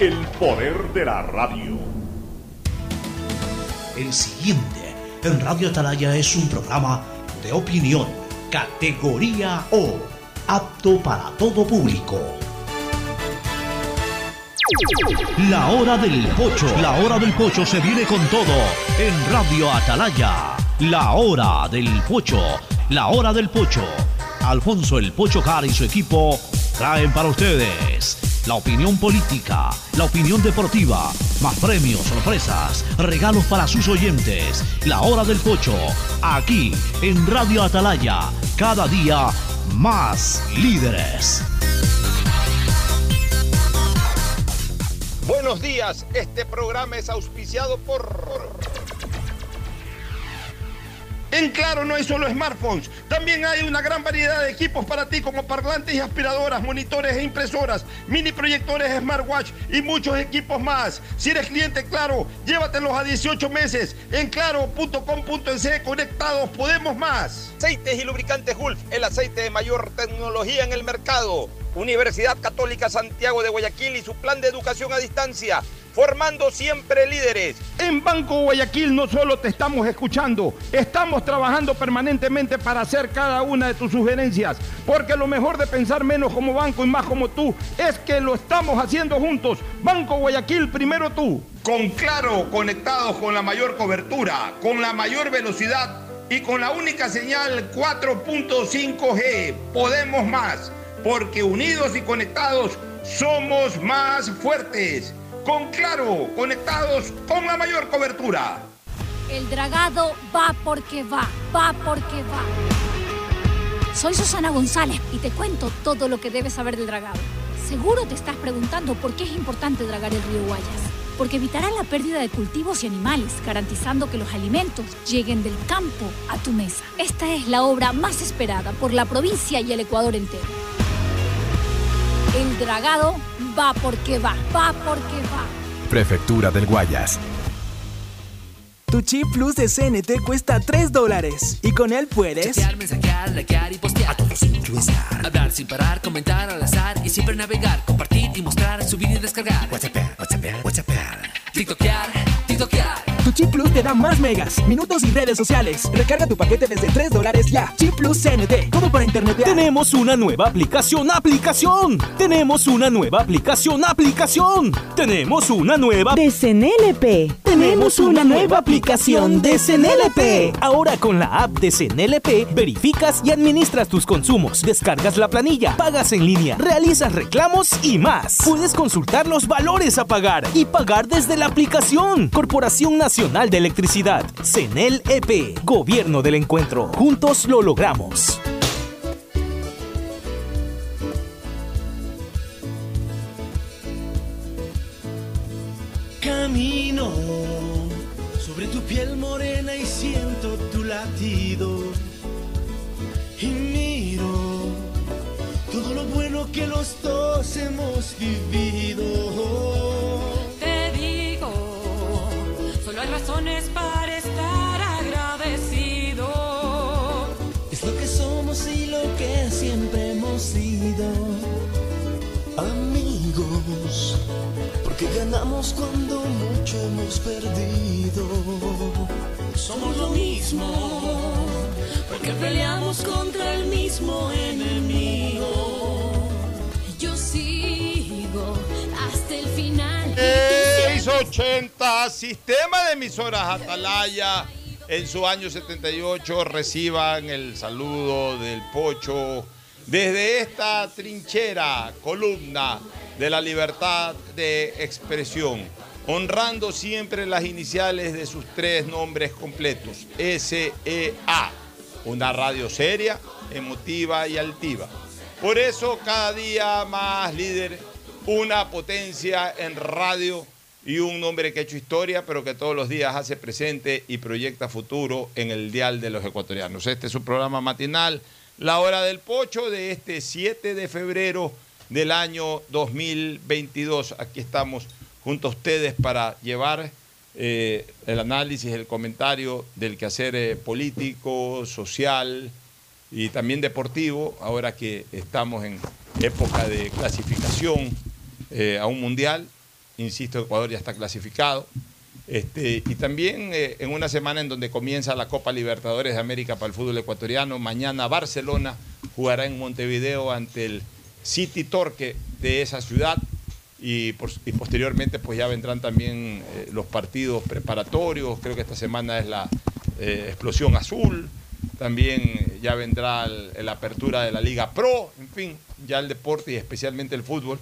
El poder de la radio. El siguiente en Radio Atalaya es un programa de opinión, categoría O, apto para todo público. La hora del pocho. La hora del pocho se viene con todo en Radio Atalaya. La hora del pocho. La hora del pocho. Alfonso el Pocho Car y su equipo traen para ustedes la opinión política, la opinión deportiva, más premios, sorpresas, regalos para sus oyentes. La hora del pocho, aquí en Radio Atalaya, cada día más líderes. Buenos días, este programa es auspiciado por... En Claro no hay solo smartphones, también hay una gran variedad de equipos para ti como parlantes y aspiradoras, monitores e impresoras, mini proyectores smartwatch y muchos equipos más. Si eres cliente Claro, llévatelos a 18 meses en claro.com.es conectados podemos más. Aceites y lubricantes Gulf, el aceite de mayor tecnología en el mercado. Universidad Católica Santiago de Guayaquil y su plan de educación a distancia formando siempre líderes. En Banco Guayaquil no solo te estamos escuchando, estamos trabajando permanentemente para hacer cada una de tus sugerencias, porque lo mejor de pensar menos como banco y más como tú es que lo estamos haciendo juntos. Banco Guayaquil, primero tú. Con Claro, conectados con la mayor cobertura, con la mayor velocidad y con la única señal 4.5G, podemos más, porque unidos y conectados somos más fuertes con Claro, conectados con la mayor cobertura. El dragado va porque va, va porque va. Soy Susana González y te cuento todo lo que debes saber del dragado. Seguro te estás preguntando por qué es importante dragar el río Guayas. Porque evitará la pérdida de cultivos y animales, garantizando que los alimentos lleguen del campo a tu mesa. Esta es la obra más esperada por la provincia y el Ecuador entero. El dragado va porque va, va porque va. Prefectura del Guayas. Tu chip plus de CNT cuesta 3 dólares y con él puedes chatear, mensajear, likear y postear a todos sin cruzar, hablar sin parar, comentar al azar y siempre navegar, compartir y mostrar, subir y descargar. WhatsApp, WhatsApp, WhatsApp, TikTokear. Tu Chip Plus te da más megas, minutos y redes sociales. Recarga tu paquete desde 3 dólares ya. Chip Plus CNT, todo para internet. Tenemos una nueva aplicación, aplicación. Tenemos una nueva aplicación, aplicación. Tenemos una nueva de CNLP. Tenemos una nueva aplicación de CNLP. Ahora con la app de CNLP verificas y administras tus consumos, descargas la planilla, pagas en línea, realizas reclamos y más. Puedes consultar los valores a pagar y pagar desde la aplicación. Corporación Nacional Nacional de Electricidad, CENEL EP, Gobierno del Encuentro. Juntos lo logramos. Camino sobre tu piel morena y siento tu latido. Y miro todo lo bueno que los dos hemos vivido razones para estar agradecido. Es lo que somos y lo que siempre hemos sido. Amigos, porque ganamos cuando mucho hemos perdido. Somos lo mismo, porque peleamos contra el mismo enemigo. Yo sigo hasta el final. 80, Sistema de Emisoras Atalaya. En su año 78 reciban el saludo del Pocho desde esta trinchera, columna de la libertad de expresión, honrando siempre las iniciales de sus tres nombres completos, SEA, una radio seria, emotiva y altiva. Por eso cada día más líder, una potencia en radio y un hombre que ha hecho historia, pero que todos los días hace presente y proyecta futuro en el dial de los ecuatorianos. Este es su programa matinal, La Hora del Pocho, de este 7 de febrero del año 2022. Aquí estamos junto a ustedes para llevar eh, el análisis, el comentario del quehacer eh, político, social y también deportivo, ahora que estamos en época de clasificación eh, a un mundial. Insisto, Ecuador ya está clasificado. Este, y también eh, en una semana en donde comienza la Copa Libertadores de América para el fútbol ecuatoriano, mañana Barcelona jugará en Montevideo ante el City Torque de esa ciudad. Y, posteriormente pues ya vendrán también eh, los partidos preparatorios, creo que esta semana es la eh, Explosión Azul, también ya vendrá la apertura de la Liga Pro, en fin, ya el deporte y especialmente el fútbol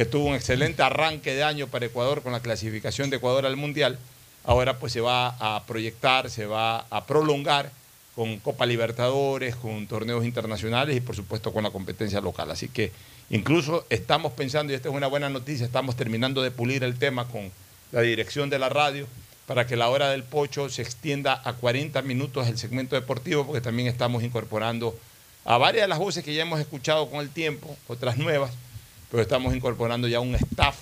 que tuvo un excelente arranque de año para Ecuador con la clasificación de Ecuador al Mundial, ahora pues se va a proyectar, se va a prolongar con Copa Libertadores, con torneos internacionales y por supuesto con la competencia local. Así que incluso estamos pensando, y esta es una buena noticia, estamos terminando de pulir el tema con la dirección de la radio para que la hora del pocho se extienda a 40 minutos el segmento deportivo, porque también estamos incorporando a varias de las voces que ya hemos escuchado con el tiempo, otras nuevas pero estamos incorporando ya un staff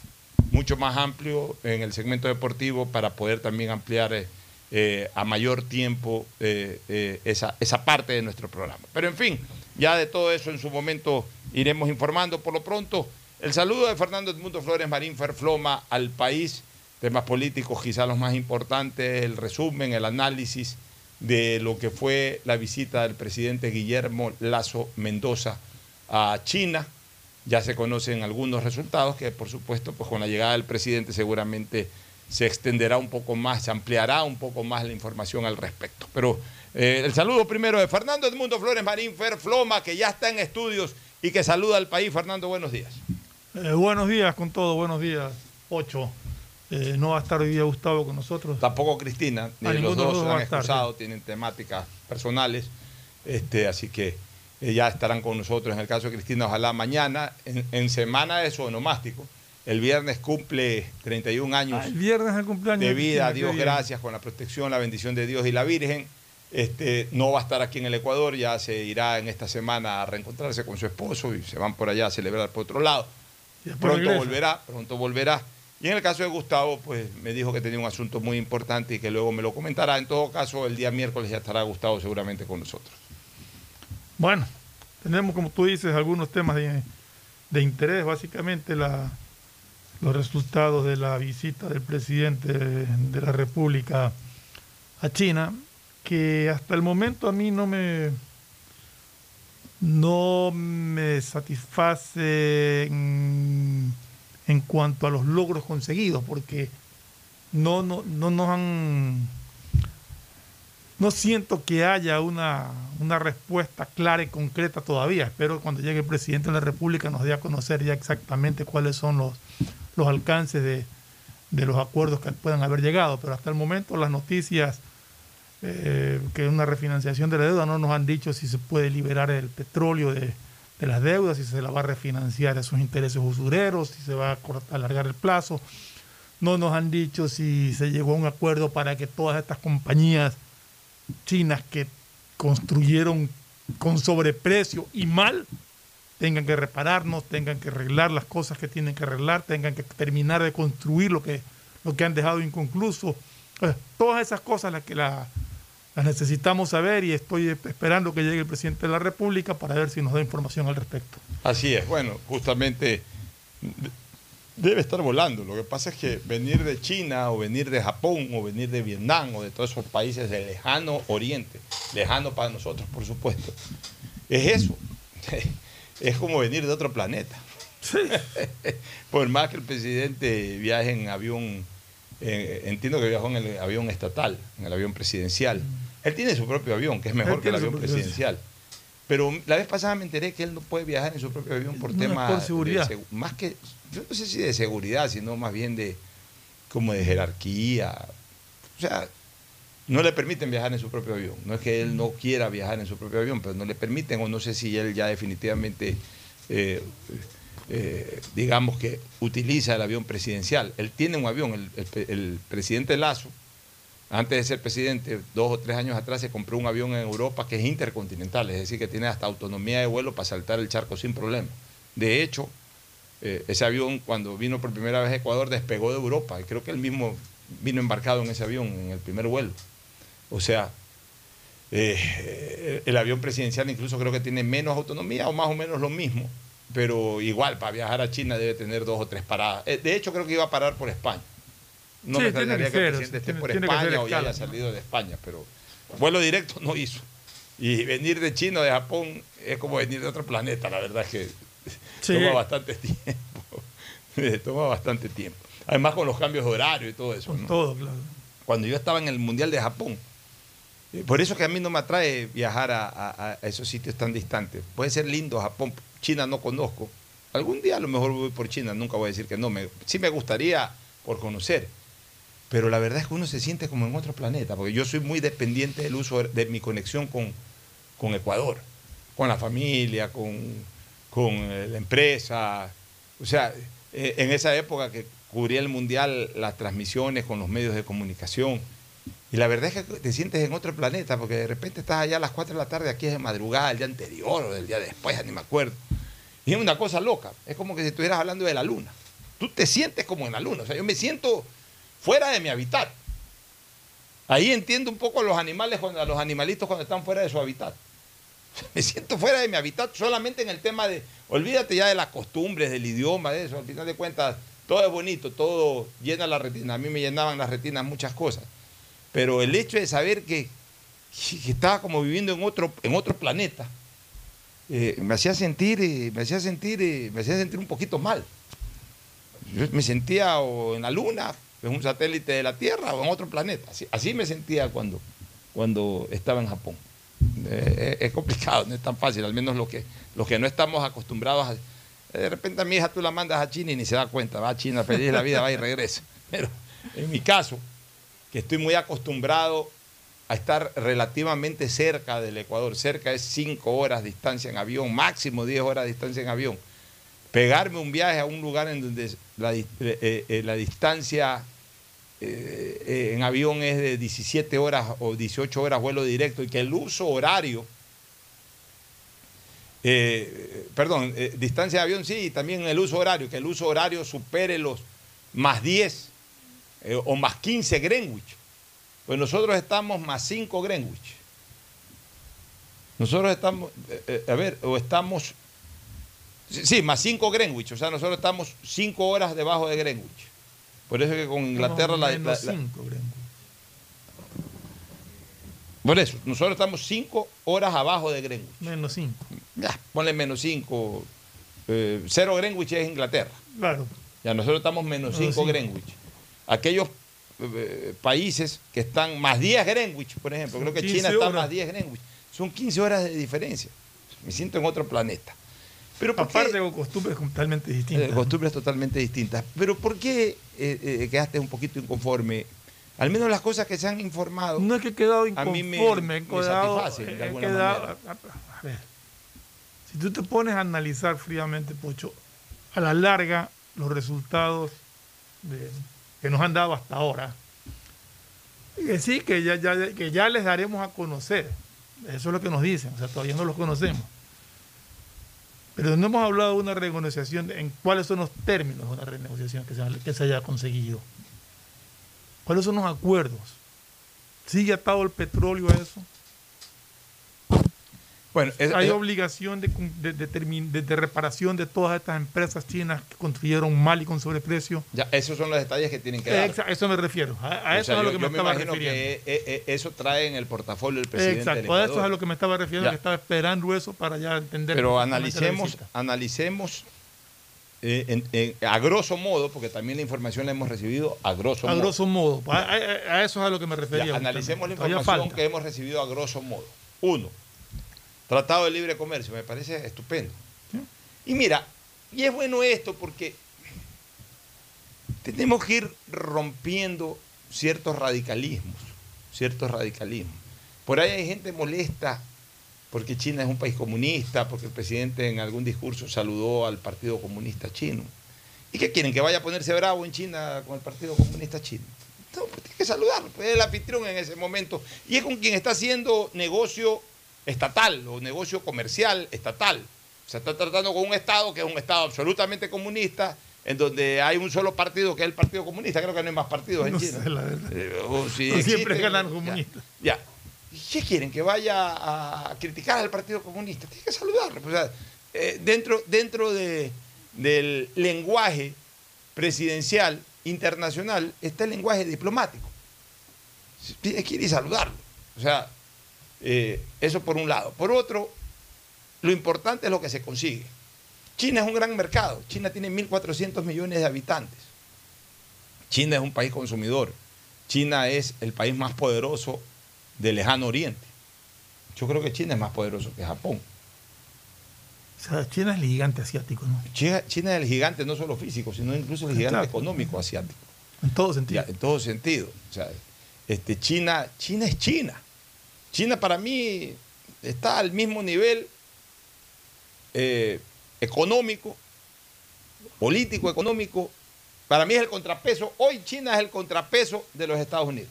mucho más amplio en el segmento deportivo para poder también ampliar eh, eh, a mayor tiempo eh, esa, esa parte de nuestro programa. Pero en fin, ya de todo eso en su momento iremos informando. Por lo pronto, el saludo de Fernando Edmundo Flores Marín Ferfloma al país, temas políticos quizá los más importantes, el resumen, el análisis de lo que fue la visita del presidente Guillermo Lazo Mendoza a China ya se conocen algunos resultados que por supuesto pues con la llegada del presidente seguramente se extenderá un poco más, se ampliará un poco más la información al respecto. Pero eh, el saludo primero de Fernando Edmundo Flores Marín Fer Floma, que ya está en estudios y que saluda al país. Fernando, buenos días. Eh, buenos días con todo, buenos días, Ocho. Eh, no va a estar hoy día Gustavo con nosotros. Tampoco Cristina, ni los dos se han excusado, tienen temáticas personales, este, así que ya estarán con nosotros. En el caso de Cristina, ojalá mañana, en, semana de su onomástico. El viernes cumple 31 años. el viernes el cumpleaños. De vida, Dios gracias, con la protección, la bendición de Dios y la Virgen. Este, no va a estar aquí en el Ecuador, ya se irá en esta semana a reencontrarse con su esposo y se van por allá a celebrar por otro lado. Pronto volverá, pronto volverá. Y en el caso de Gustavo, pues me dijo que tenía un asunto muy importante y que luego me lo comentará. En todo caso, el día miércoles ya estará Gustavo seguramente con nosotros. Bueno, tenemos, como tú dices, algunos temas de, interés, básicamente la, los resultados de la visita del presidente de la República a China, que hasta el momento a mí no me no me satisface en, en cuanto a los logros conseguidos, porque no, no, no nos han no siento que haya una, respuesta clara y concreta todavía. Espero que cuando llegue el presidente de la República nos dé a conocer ya exactamente cuáles son los, los alcances de, los acuerdos que puedan haber llegado. Pero hasta el momento las noticias eh, que es una refinanciación de la deuda no nos han dicho si se puede liberar el petróleo de, las deudas, si se la va a refinanciar esos intereses usureros, si se va a alargar el plazo. No nos han dicho si se llegó a un acuerdo para que todas estas compañías chinas que construyeron con sobreprecio y mal, tengan que repararnos, tengan que arreglar las cosas que tienen que arreglar, tengan que terminar de construir lo que, lo que han dejado inconcluso. Pues, todas esas cosas las que las necesitamos saber y estoy esperando que llegue el presidente de la República para ver si nos da información al respecto. Así es, bueno, justamente debe estar volando. Lo que pasa es que venir de China o venir de Japón o venir de Vietnam o de todos esos países del lejano oriente, lejano para nosotros, por supuesto, es eso. Es como venir de otro planeta. por más que el presidente viaje en avión, eh, entiendo que viajó en el avión estatal, en el avión presidencial. Él tiene su propio avión, que es mejor que el avión presidencial. Pero la vez pasada me enteré que él no puede viajar en su propio avión por temas de seguridad. más que yo no sé si de seguridad, sino más bien de como de jerarquía. O sea, no le permiten viajar en su propio avión. No es que él no quiera viajar en su propio avión, pero no le permiten, o no sé si él ya definitivamente, eh, eh, digamos que utiliza el avión presidencial. Él tiene un avión, el, el, presidente Lazo, antes de ser presidente, dos o tres años atrás, se compró un avión en Europa que es intercontinental, es decir, que tiene hasta autonomía de vuelo para saltar el charco sin problema. De hecho, eh, ese avión cuando vino por primera vez a Ecuador despegó de Europa y creo que él mismo vino embarcado en ese avión en el primer vuelo. O sea, eh, el avión presidencial incluso creo que tiene menos autonomía o más o menos lo mismo pero igual para viajar a China debe tener dos o tres paradas. Eh, De hecho, creo que iba a parar por España. No Sí, me extrañaría que que, el presidente esté tiene- por tiene España o ya haya salido de España, pero vuelo directo no hizo. Y venir de China o de Japón es como venir de otro planeta, la verdad es que Sí. toma bastante tiempo. toma bastante tiempo. Además con los cambios de horario y todo eso. ¿no? Todo, claro. Cuando yo estaba en el Mundial de Japón, eh, por eso que a mí no me atrae viajar a, a- a esos sitios tan distantes. Puede ser lindo Japón, China no conozco. Algún día a lo mejor voy por China, nunca voy a decir que no. Me, sí me gustaría por conocer. Pero la verdad es que uno se siente como en otro planeta, porque yo soy muy dependiente del uso de mi conexión con, con Ecuador, con la familia, con, con eh, la empresa. O sea, eh, en esa época que cubría el Mundial, las transmisiones con los medios de comunicación. Y la verdad es que te sientes en otro planeta, porque de repente estás allá a las 4 de la tarde, aquí es de madrugada, el día anterior o del día después, ni me acuerdo. Y es una cosa loca, es como que si estuvieras hablando de la luna. Tú te sientes como en la luna, o sea, yo me siento fuera de mi hábitat. Ahí entiendo un poco a los animales, a los animalitos cuando están fuera de su hábitat. Me siento fuera de mi hábitat solamente en el tema de, olvídate ya de las costumbres, del idioma, de eso, al final de cuentas, todo es bonito, todo llena la retina. A mí me llenaban las retinas muchas cosas. Pero el hecho de saber que, que estaba como viviendo en otro, en otro planeta, eh, me hacía sentir, eh, me hacía sentir, eh, me hacía sentir un poquito mal. Yo me sentía en la luna, en un satélite de la Tierra, o en otro planeta. Así, así me sentía cuando, cuando estaba en Japón. Eh, es, es complicado, no es tan fácil, al menos los que, los que no estamos acostumbrados a... De repente a mi hija tú la mandas a China y ni se da cuenta, va a China, feliz la vida, va y regresa. Pero en mi caso, que estoy muy acostumbrado a estar relativamente cerca del Ecuador, cerca es 5 horas de distancia en avión, máximo 10 horas de distancia en avión. Pegarme un viaje a un lugar en donde la, eh, eh, la distancia eh, eh, en avión es de 17 horas o 18 horas vuelo directo y que el uso horario, eh, perdón, distancia de avión sí, y también el uso horario, que el uso horario supere los más 10 eh, o más 15 Greenwich. Pues nosotros estamos más 5 Greenwich. Nosotros estamos, a ver, o estamos, sí, más 5 Greenwich, o sea, nosotros estamos 5 horas debajo de Greenwich. Por eso es que con Inglaterra la, la- Menos la- cinco, Greenwich. Por eso, nosotros estamos 5 horas abajo de Greenwich. Menos cinco. Ya, ponle menos 5. cero Greenwich es Inglaterra. Claro. Ya nosotros estamos menos Menos 5 cinco. Greenwich. Aquellos eh, países que están más 10 Greenwich, por ejemplo, creo que 15 China está más 10 Greenwich. Son 15 horas de diferencia. Me siento en otro planeta. Pero ¿por qué- Aparte con costumbres totalmente distintas. eh, costumbres totalmente distintas. Pero ¿por qué eh, eh, quedaste un poquito inconforme? Al menos las cosas que se han informado. No es que he quedado a mí me- inconforme, he quedado- de he a, a ver, si tú te pones a analizar fríamente, Pocho, a la larga los resultados de- que nos han dado hasta ahora, que sí, que ya, ya- que ya les daremos a conocer. Eso es lo que nos dicen, o sea, todavía no los conocemos. Pero no hemos hablado de una renegociación, en cuáles son los términos de una renegociación que se, que se haya conseguido. ¿Cuáles son los acuerdos? ¿Sigue atado el petróleo a eso? Bueno, es- ¿Hay es- obligación de, de- de reparación de todas estas empresas chinas que construyeron mal y con sobreprecio? ya, esos son los detalles que tienen que dar. A eso me refiero. A, a eso sea, es a lo yo- que me estaba refiriendo. que eh, eso trae en el portafolio del presidente Exacto, a eso es a lo que me estaba refiriendo, Ya. que estaba esperando eso para ya entender. Pero analicemos, analicemos eh, en- en- a grosso modo, porque también la información la hemos recibido a grosso A modo. grosso modo, a, a- a eso es a lo que me Ya, refería. analicemos la información que hemos recibido a grosso modo. Uno, Tratado de Libre Comercio, me parece estupendo. Y mira, y es bueno esto porque tenemos que ir rompiendo ciertos radicalismos, ciertos radicalismos. Por ahí hay gente molesta porque China es un país comunista, porque el presidente en algún discurso saludó al Partido Comunista Chino. ¿Y qué quieren? ¿Que vaya a ponerse bravo en China con el Partido Comunista Chino? No, pues tiene que saludarlo, pues es el anfitrión en ese momento. Y es con quien está haciendo negocio estatal o negocio comercial estatal. Se está tratando con un Estado que es un Estado absolutamente comunista, en donde hay un solo partido que es el Partido Comunista. Creo que no hay más partidos en No China. sé, la verdad. Eh, No siempre existen, ganan ya, comunistas. Ya. ¿Y qué quieren? ¿Que vaya a criticar al Partido Comunista? Tiene que saludarlo. pues, o sea, eh, dentro, dentro de, del lenguaje presidencial internacional está el lenguaje diplomático. Tienes que ir y saludarlo. O sea, eh, eso por un lado. Por otro, lo importante es lo que se consigue. China es un gran mercado. China tiene 1.400 millones de habitantes. China es un país consumidor. China es el país más poderoso del lejano oriente. Yo creo que China es más poderoso que Japón. O sea, China es el gigante asiático, ¿no? China, China es el gigante no solo físico, sino incluso el gigante Claro. económico asiático. En todo sentido. Ya, en todo sentido. O sea, este, China, China es China. China para mí está al mismo nivel eh, económico, político, económico. Para mí es el contrapeso. Hoy China es el contrapeso de los Estados Unidos.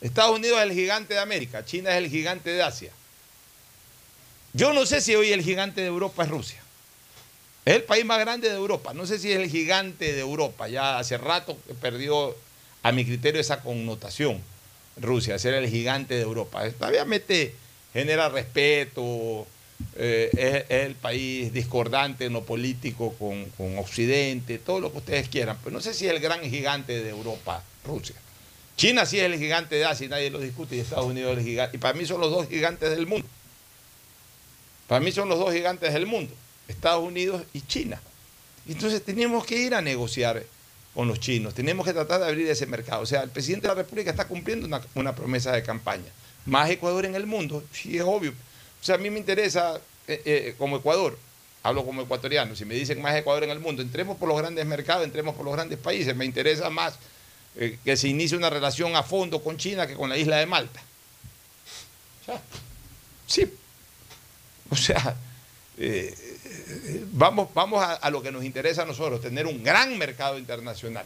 Estados Unidos es el gigante de América, China es el gigante de Asia. Yo no sé si hoy el gigante de Europa es Rusia. Es el país más grande de Europa. No sé si es el gigante de Europa. Ya hace rato que perdió, a mi criterio, esa connotación. Rusia, ser el gigante de Europa. Obviamente genera respeto, eh, es, el país discordante en lo político con, con Occidente, todo lo que ustedes quieran. Pero no sé si es el gran gigante de Europa, Rusia. China sí es el gigante de Asia y nadie lo discute, y Estados Unidos es el gigante. Y para mí son los dos gigantes del mundo. Para mí son los dos gigantes del mundo, Estados Unidos y China. Entonces tenemos que ir a negociar con los chinos, tenemos que tratar de abrir ese mercado. O sea, el presidente de la República está cumpliendo una, promesa de campaña. Más Ecuador en el mundo, sí es obvio. O sea, a mí me interesa eh, eh, como Ecuador, hablo como ecuatoriano, si me dicen más Ecuador en el mundo, entremos por los grandes mercados, entremos por los grandes países. Me interesa más eh, que se inicie una relación a fondo con China que con la isla de Malta. O sea, sí, o sea, vamos, vamos a, lo que nos interesa a nosotros, tener un gran mercado internacional.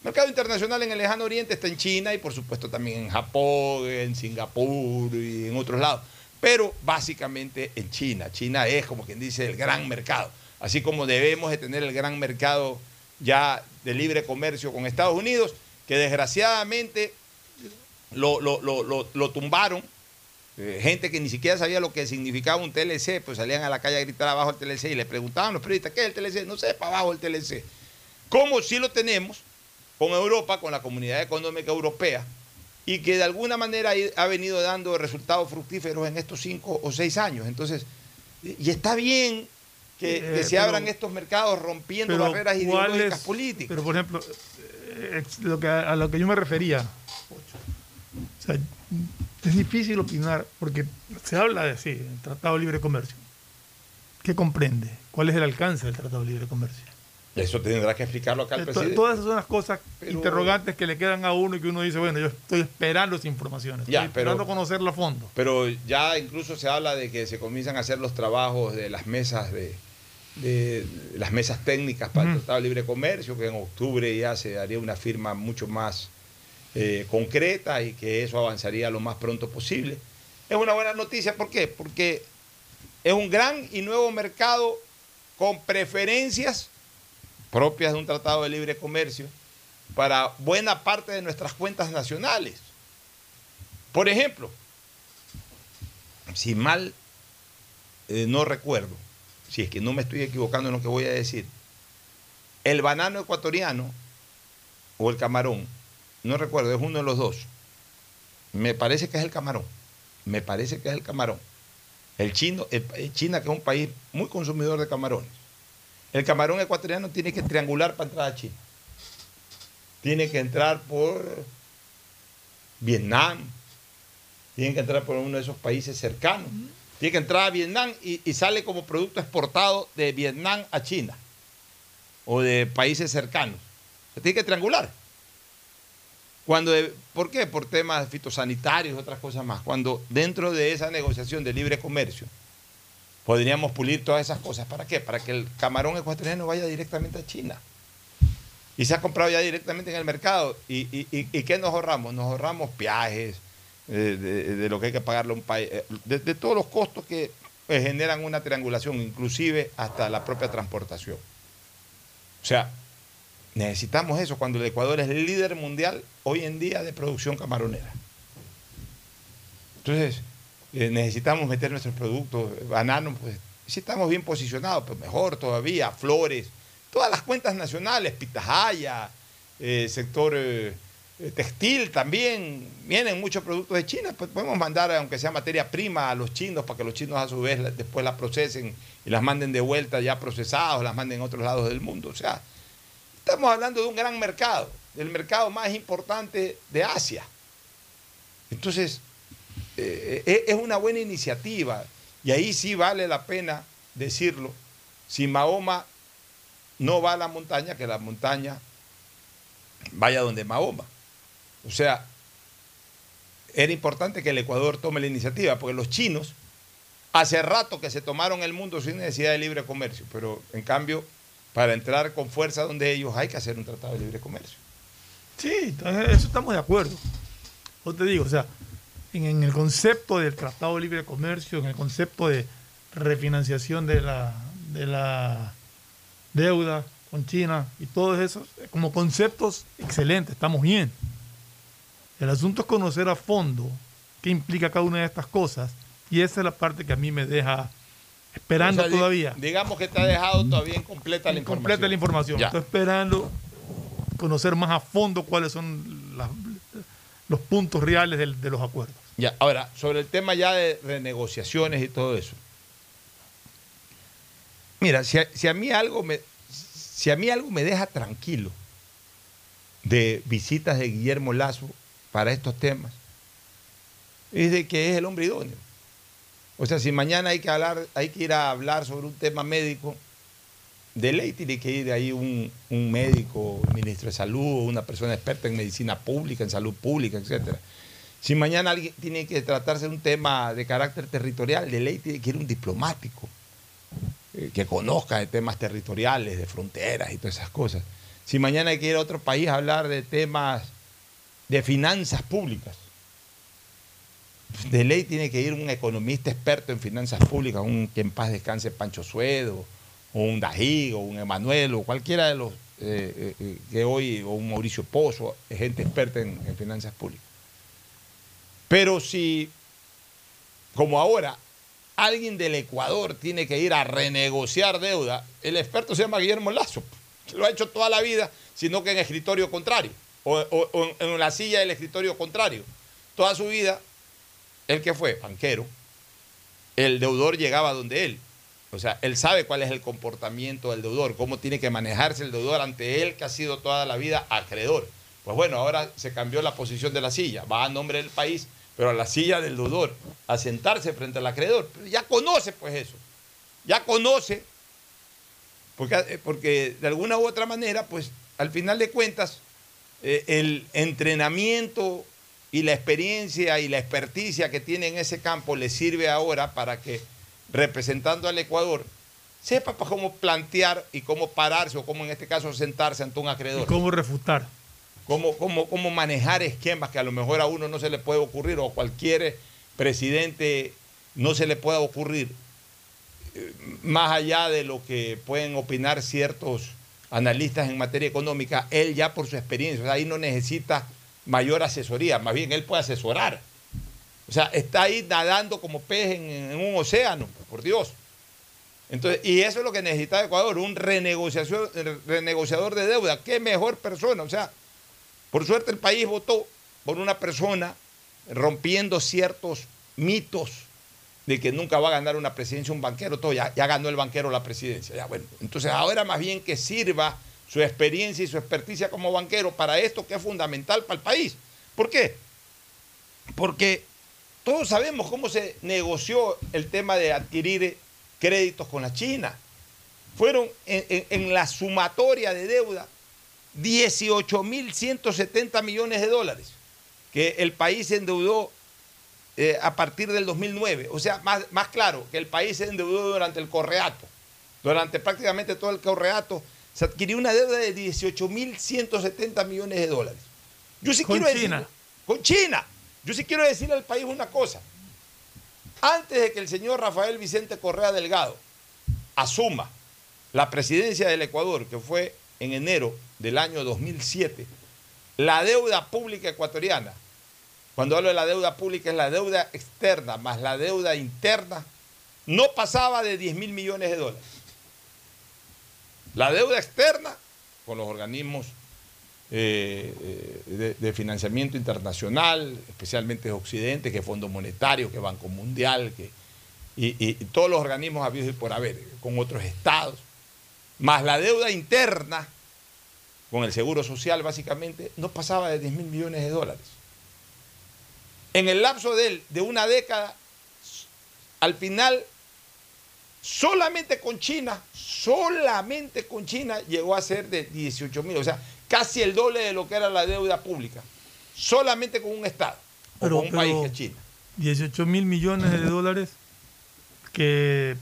El mercado internacional en el lejano oriente está en China y por supuesto también en Japón, en Singapur y en otros lados. Pero básicamente en China. China es, como quien dice, el gran mercado. Así como debemos de tener el gran mercado ya de libre comercio con Estados Unidos, que desgraciadamente lo- lo- lo- lo tumbaron eh, gente que ni siquiera sabía lo que significaba un TLC, pues salían a la calle a gritar abajo el TLC y le preguntaban a los periodistas, ¿qué es el TLC? No sé, para abajo el TLC. Como si lo tenemos con Europa, con la Comunidad Económica Europea, y que de alguna manera ha- venido dando resultados fructíferos en estos cinco o seis años. Entonces, y está bien que, Eh, que se pero- abran estos mercados rompiendo barreras ¿cuál ideológicas es- políticas. Pero, por ejemplo, eh, ex- lo que, a lo que yo me refería, o sea, es difícil opinar porque se habla de sí, el Tratado de Libre Comercio. ¿Qué comprende? ¿Cuál es el alcance del Tratado de Libre Comercio? Eso tendrá que explicarlo acá to- presidente. Todas esas son las cosas Pero- interrogantes que le quedan a uno y que uno dice, bueno, yo estoy esperando esa información, estoy Ya, pero- esperando conocerla a fondo. Pero ya incluso se habla de que se comienzan a hacer los trabajos de las mesas de, de las mesas técnicas para el. Tratado de Libre Comercio, que en octubre ya se daría una firma mucho más eh, concreta y que eso avanzaría lo más pronto posible. Es una buena noticia, ¿por qué? Porque es un gran y nuevo mercado con preferencias propias de un tratado de libre comercio para buena parte de nuestras cuentas nacionales. Por ejemplo, si mal eh, no recuerdo, si es que no me estoy equivocando en lo que voy a decir, el banano ecuatoriano o el camarón, no recuerdo, es uno de los dos. Me parece que es el camarón. Me parece que es el camarón. El chino, el- el China, que es un país muy consumidor de camarones. El camarón ecuatoriano tiene que triangular para entrar a China. Tiene que entrar por Vietnam. Tiene que entrar por uno de esos países cercanos. Tiene que entrar a Vietnam y, y sale como producto exportado de Vietnam a China. O de países cercanos. Se tiene que triangular. Cuando, ¿Por qué? Por temas fitosanitarios otras cosas más. Cuando dentro de esa negociación de libre comercio podríamos pulir todas esas cosas. ¿Para qué? Para que el camarón ecuatoriano vaya directamente a China. Y se ha comprado ya directamente en el mercado. ¿Y, qué nos ahorramos? Nos ahorramos viajes, eh, de, de lo que hay que pagarle a un país, eh, de, de todos los costos que eh, generan una triangulación, inclusive hasta la propia transportación. O sea, necesitamos eso cuando el Ecuador es el líder mundial hoy en día de producción camaronera. Entonces, eh, necesitamos meter nuestros productos, bananos, pues si estamos bien posicionados, pues mejor todavía, Flores, todas las cuentas nacionales, Pitahaya, eh, sector eh, textil también, vienen muchos productos de China, pues podemos mandar, aunque sea materia prima, a los chinos para que los chinos a su vez después la procesen y las manden de vuelta ya procesados, las manden a otros lados del mundo. O sea, estamos hablando de un gran mercado, del mercado más importante de Asia. Entonces, eh, eh, es una buena iniciativa y ahí sí vale la pena decirlo. Si Mahoma no va a la montaña, que la montaña vaya donde Mahoma. O sea, era importante que el Ecuador tome la iniciativa, porque los chinos hace rato que se tomaron el mundo sin necesidad de libre comercio, pero en cambio, para entrar con fuerza donde ellos hay que hacer un tratado de libre comercio. Sí, entonces, eso estamos de acuerdo. Yo te digo, o sea, en, el concepto del Tratado de Libre Comercio, en el concepto de refinanciación de la deuda con China y todos esos, como conceptos excelentes, estamos bien. El asunto es conocer a fondo qué implica cada una de estas cosas y esa es la parte que a mí me deja esperando O sea, di- todavía. Digamos que te ha dejado todavía incompleta la información. Completa la información. Ya. Estoy esperando conocer más a fondo cuáles son las- los puntos reales de, los acuerdos. Ya, ahora, sobre el tema ya de renegociaciones y todo eso. Mira, si a, si a mí algo me si a mí algo me deja tranquilo de visitas de Guillermo Lazo para estos temas, es de que es el hombre idóneo. O sea, si mañana hay que hablar, hay que ir a hablar sobre un tema médico, de ley tiene que ir ahí un, médico, ministro de salud, una persona experta en medicina pública, en salud pública, etcétera. Si mañana alguien tiene que tratarse de un tema de carácter territorial, de ley tiene que ir un diplomático eh, que conozca de temas territoriales, de fronteras y todas esas cosas. Si mañana hay que ir a otro país a hablar de temas de finanzas públicas, de ley tiene que ir un economista experto en finanzas públicas, un que en paz descanse Pancho Suedo, o un Dají, o un Emanuel, o cualquiera de los eh, eh, eh, que hoy, o un Mauricio Pozo, gente experta en, finanzas públicas. Pero si, como ahora, alguien del Ecuador tiene que ir a renegociar deuda, el experto se llama Guillermo Lazo. Lo ha hecho toda la vida, sino que en escritorio contrario, o, en la silla del escritorio contrario. Toda su vida, el que fue banquero, el deudor llegaba donde él. O sea, él sabe cuál es el comportamiento del deudor, cómo tiene que manejarse el deudor ante él, que ha sido toda la vida acreedor. Pues bueno, ahora se cambió la posición de la silla, va a nombre del país, pero a la silla del deudor, a sentarse frente al acreedor. Ya conoce pues eso, ya conoce, porque, eh, porque de alguna u otra manera, pues al final de cuentas, eh, el entrenamiento y la experiencia y la experticia que tiene en ese campo le sirve ahora para que representando al Ecuador sepa pues, cómo plantear y cómo pararse o cómo en este caso sentarse ante un ¿Y acreedor. cómo refutar? Cómo, cómo, cómo manejar esquemas que a lo mejor a uno no se le puede ocurrir o a cualquier presidente no se le pueda ocurrir, eh, más allá de lo que pueden opinar ciertos analistas en materia económica, él ya por su experiencia, o sea, ahí no necesita mayor asesoría, más bien él puede asesorar. O sea, está ahí nadando como pez en, un océano, por Dios. Entonces, y eso es lo que necesita Ecuador, un renegociador de deuda. ¿Qué mejor persona? O sea, por suerte el país votó por una persona rompiendo ciertos mitos de que nunca va a ganar una presidencia un banquero, todo, ya, ya ganó el banquero la presidencia. Ya, bueno, entonces ahora más bien que sirva su experiencia y su experticia como banquero para esto que es fundamental para el país. ¿Por qué? Porque todos sabemos cómo se negoció el tema de adquirir créditos con la China. Fueron en, la sumatoria de deuda 18.170 millones de dólares que el país se endeudó eh, a partir del 2009. O sea, más, más claro, que el país se endeudó durante el correato. Durante prácticamente todo el correato se adquirió una deuda de 18.170 millones de dólares. Yo sí Con quiero China. decir, con China. Yo sí quiero decirle al país una cosa. Antes de que el señor Rafael Vicente Correa Delgado asuma la presidencia del Ecuador, que fue en enero del año 2007, la deuda pública ecuatoriana, cuando hablo de la deuda pública es la deuda externa más la deuda interna, no pasaba de 10 mil millones de dólares. La deuda externa con los organismos eh, eh, de, financiamiento internacional, especialmente de Occidente, que Fondo Monetario, que Banco Mundial, que, y, y- todos los organismos habidos y por haber, con otros estados, más la deuda interna con el Seguro Social, básicamente, no pasaba de 10 mil millones de dólares. En el lapso de, de una década, al final, solamente con China, solamente con China llegó a ser de 18 mil, o sea, casi el doble de lo que era la deuda pública, solamente con un Estado, Pero- o con un país que es China. 18 mil millones de dólares que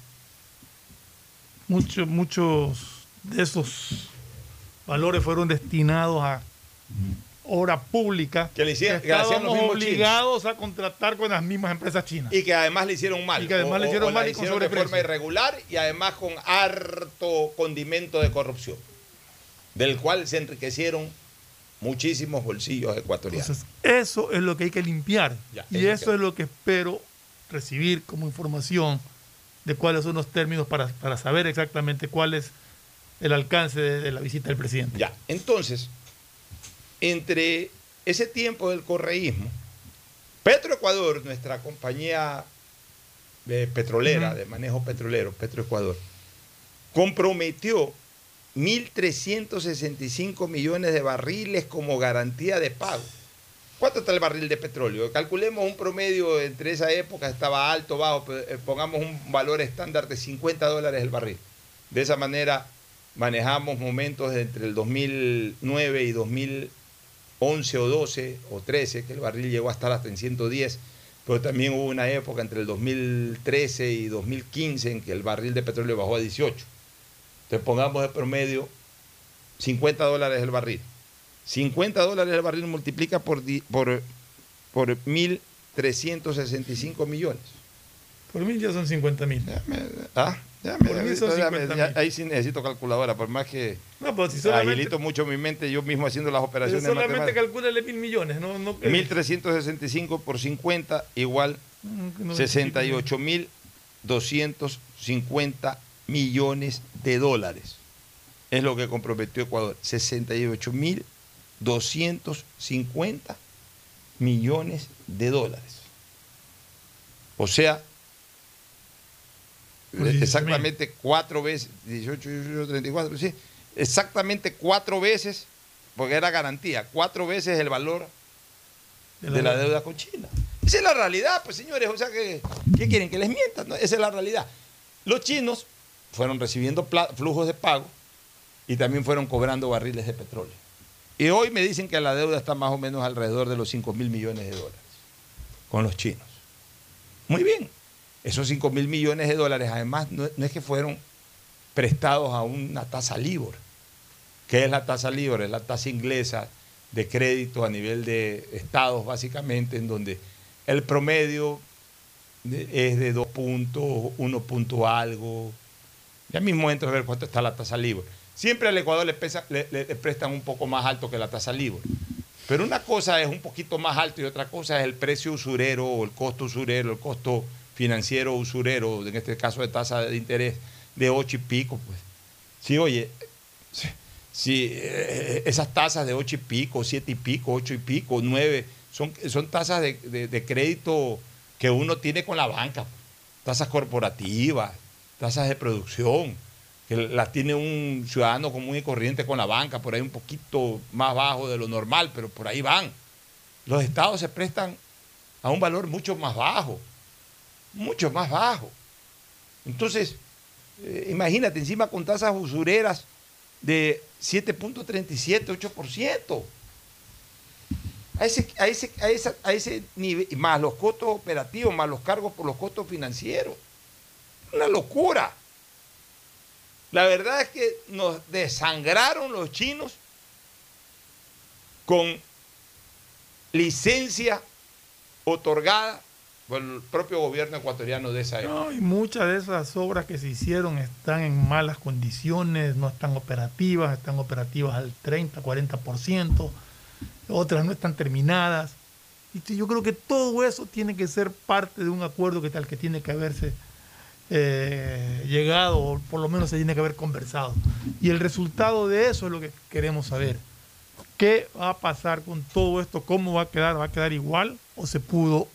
muchos muchos de esos valores fueron destinados a obra pública Que le hicieron- que estábamos chinos. obligados a contratar con las mismas empresas chinas. Y que además le hicieron mal. Y que además le hicieron mal y con hicieron de forma irregular y además con harto condimento de corrupción, del cual se enriquecieron muchísimos bolsillos ecuatorianos. Entonces, eso es lo que hay que limpiar. Ya, y eso que- es lo que espero recibir como información de cuáles son los términos para, para saber exactamente cuál es el alcance de, de la visita del presidente. Ya, entonces, entre ese tiempo del correísmo, Petroecuador, nuestra compañía de petrolera, Ujú. de manejo petrolero, Petroecuador, comprometió 1.365 millones de barriles como garantía de pago. ¿Cuánto está el barril de petróleo? Calculemos un promedio entre esa época, estaba alto, bajo, eh, pongamos un valor estándar de 50 dólares el barril. De esa manera manejamos momentos entre el 2009 y 2011 o 12 o 13, que el barril llegó a estar hasta en 110, pero también hubo una época entre el 2013 y 2015 en que el barril de petróleo bajó a 18. Entonces pongamos de promedio 50 dólares el barril. 50 dólares el barril multiplica por, por, por 1.365 millones. Por mí ya son 50 mil. Ah, ya me- Por mí son ya me- 50 ya- mil. ahí sí necesito calculadora, por más que No, si solamente, agilito mucho mi mente yo mismo haciendo las operaciones solamente matemáticas. calcúlale mil millones. No, no, 1.365 por 50 igual no, 68.250 millones de dólares. Es lo que comprometió Ecuador. 68.250 millones de dólares. O sea, Por 18.000. exactamente cuatro veces, 18, 18, 34, sí, exactamente cuatro veces, porque era garantía, cuatro veces el valor de la deuda con China. Esa es la realidad, pues señores, o sea que, ¿qué quieren? Que les mientan, ¿no? Esa es la realidad. Los chinos fueron recibiendo flujos de pago y también fueron cobrando barriles de petróleo. Y hoy me dicen que la deuda está más o menos alrededor de los 5 mil millones de dólares con los chinos. Muy bien, esos 5 mil millones de dólares además no, es que fueron prestados a una tasa LIBOR. ¿Qué es la tasa LIBOR? Es la tasa inglesa de crédito a nivel de estados, básicamente, en donde el promedio es de 2 puntos, 1 punto algo. Ya mismo entro a ver cuánto está la tasa LIBOR. Siempre al Ecuador le- le prestan un poco más alto que la tasa LIBOR. Pero una cosa es un poquito más alto y otra cosa es el precio usurero o el costo usurero, el costo financiero usurero, en este caso de tasa de interés de 8 y pico. Pues. Sí, oye, si, eh, esas tasas de 8 y pico, 7 y pico, 8 y pico, 9, son, son tasas de, de- de crédito que uno tiene con la banca, pues. tasas corporativas, tasas de producción, que las tiene un ciudadano común y corriente con la banca, por ahí un poquito más bajo de lo normal, pero por ahí van. Los estados se prestan a un valor mucho más bajo, mucho más bajo. Entonces, eh, imagínate, encima con tasas usureras de 7.37, 8%. A ese, a, ese, a, a ese nivel, más los costos operativos, más los cargos por los costos financieros. Una locura. La verdad es que nos desangraron los chinos con licencia otorgada por el propio gobierno ecuatoriano de esa época. No, y muchas de esas obras que se hicieron están en malas condiciones, no están operativas, están operativas al 30, 40%, otras no están terminadas. Y yo creo que todo eso tiene que ser parte de un acuerdo que tal que tiene que haberse eh, llegado, o por lo menos se tiene que haber conversado. Y el resultado de eso es lo que queremos saber. ¿Qué va a pasar con todo esto? ¿Cómo va a quedar? ¿Va a quedar igual o se pudo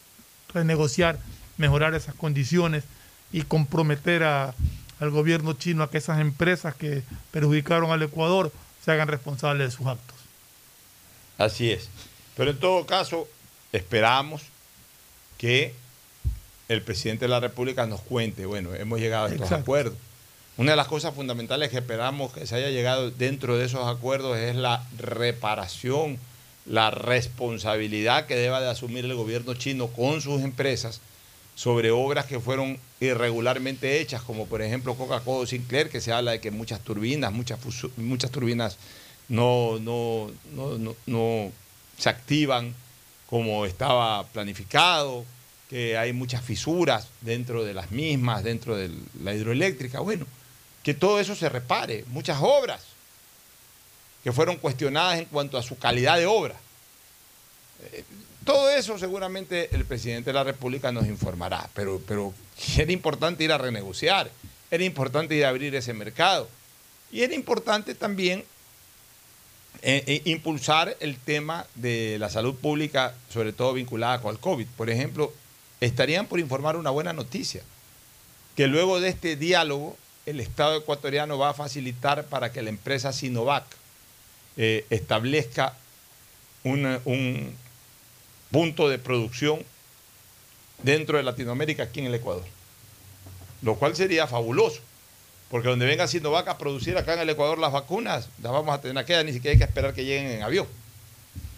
renegociar, mejorar esas condiciones y comprometer a, al gobierno chino a que esas empresas que perjudicaron al Ecuador se hagan responsables de sus actos? Así es. Pero en todo caso, esperamos que el presidente de la República nos cuente, bueno, hemos llegado a estos Exacto. acuerdos. Una de las cosas fundamentales que esperamos que se haya llegado dentro de esos acuerdos es la reparación, la responsabilidad que deba de asumir el gobierno chino con sus empresas sobre obras que fueron irregularmente hechas, como por ejemplo Coca-Cola Sinclair, que se habla de que muchas turbinas, muchas, muchas turbinas no, no, no, no, no se activan como estaba planificado, que hay muchas fisuras dentro de las mismas, dentro de la hidroeléctrica. Bueno, que todo eso se repare. Muchas obras que fueron cuestionadas en cuanto a su calidad de obra. Eh, todo eso seguramente el presidente de la República nos informará, pero, pero era importante ir a renegociar, era importante ir a abrir ese mercado y era importante también eh, eh, impulsar el tema de la salud pública, sobre todo vinculada con el COVID. Por ejemplo, estarían por informar una buena noticia, que luego de este diálogo el Estado ecuatoriano va a facilitar para que la empresa Sinovac eh, establezca una- un punto de producción dentro de Latinoamérica, aquí en el Ecuador. Lo cual sería fabuloso, porque donde venga Sinovac a producir acá en el Ecuador las vacunas, las vamos a tener aquí, ni siquiera hay que esperar que lleguen en avión.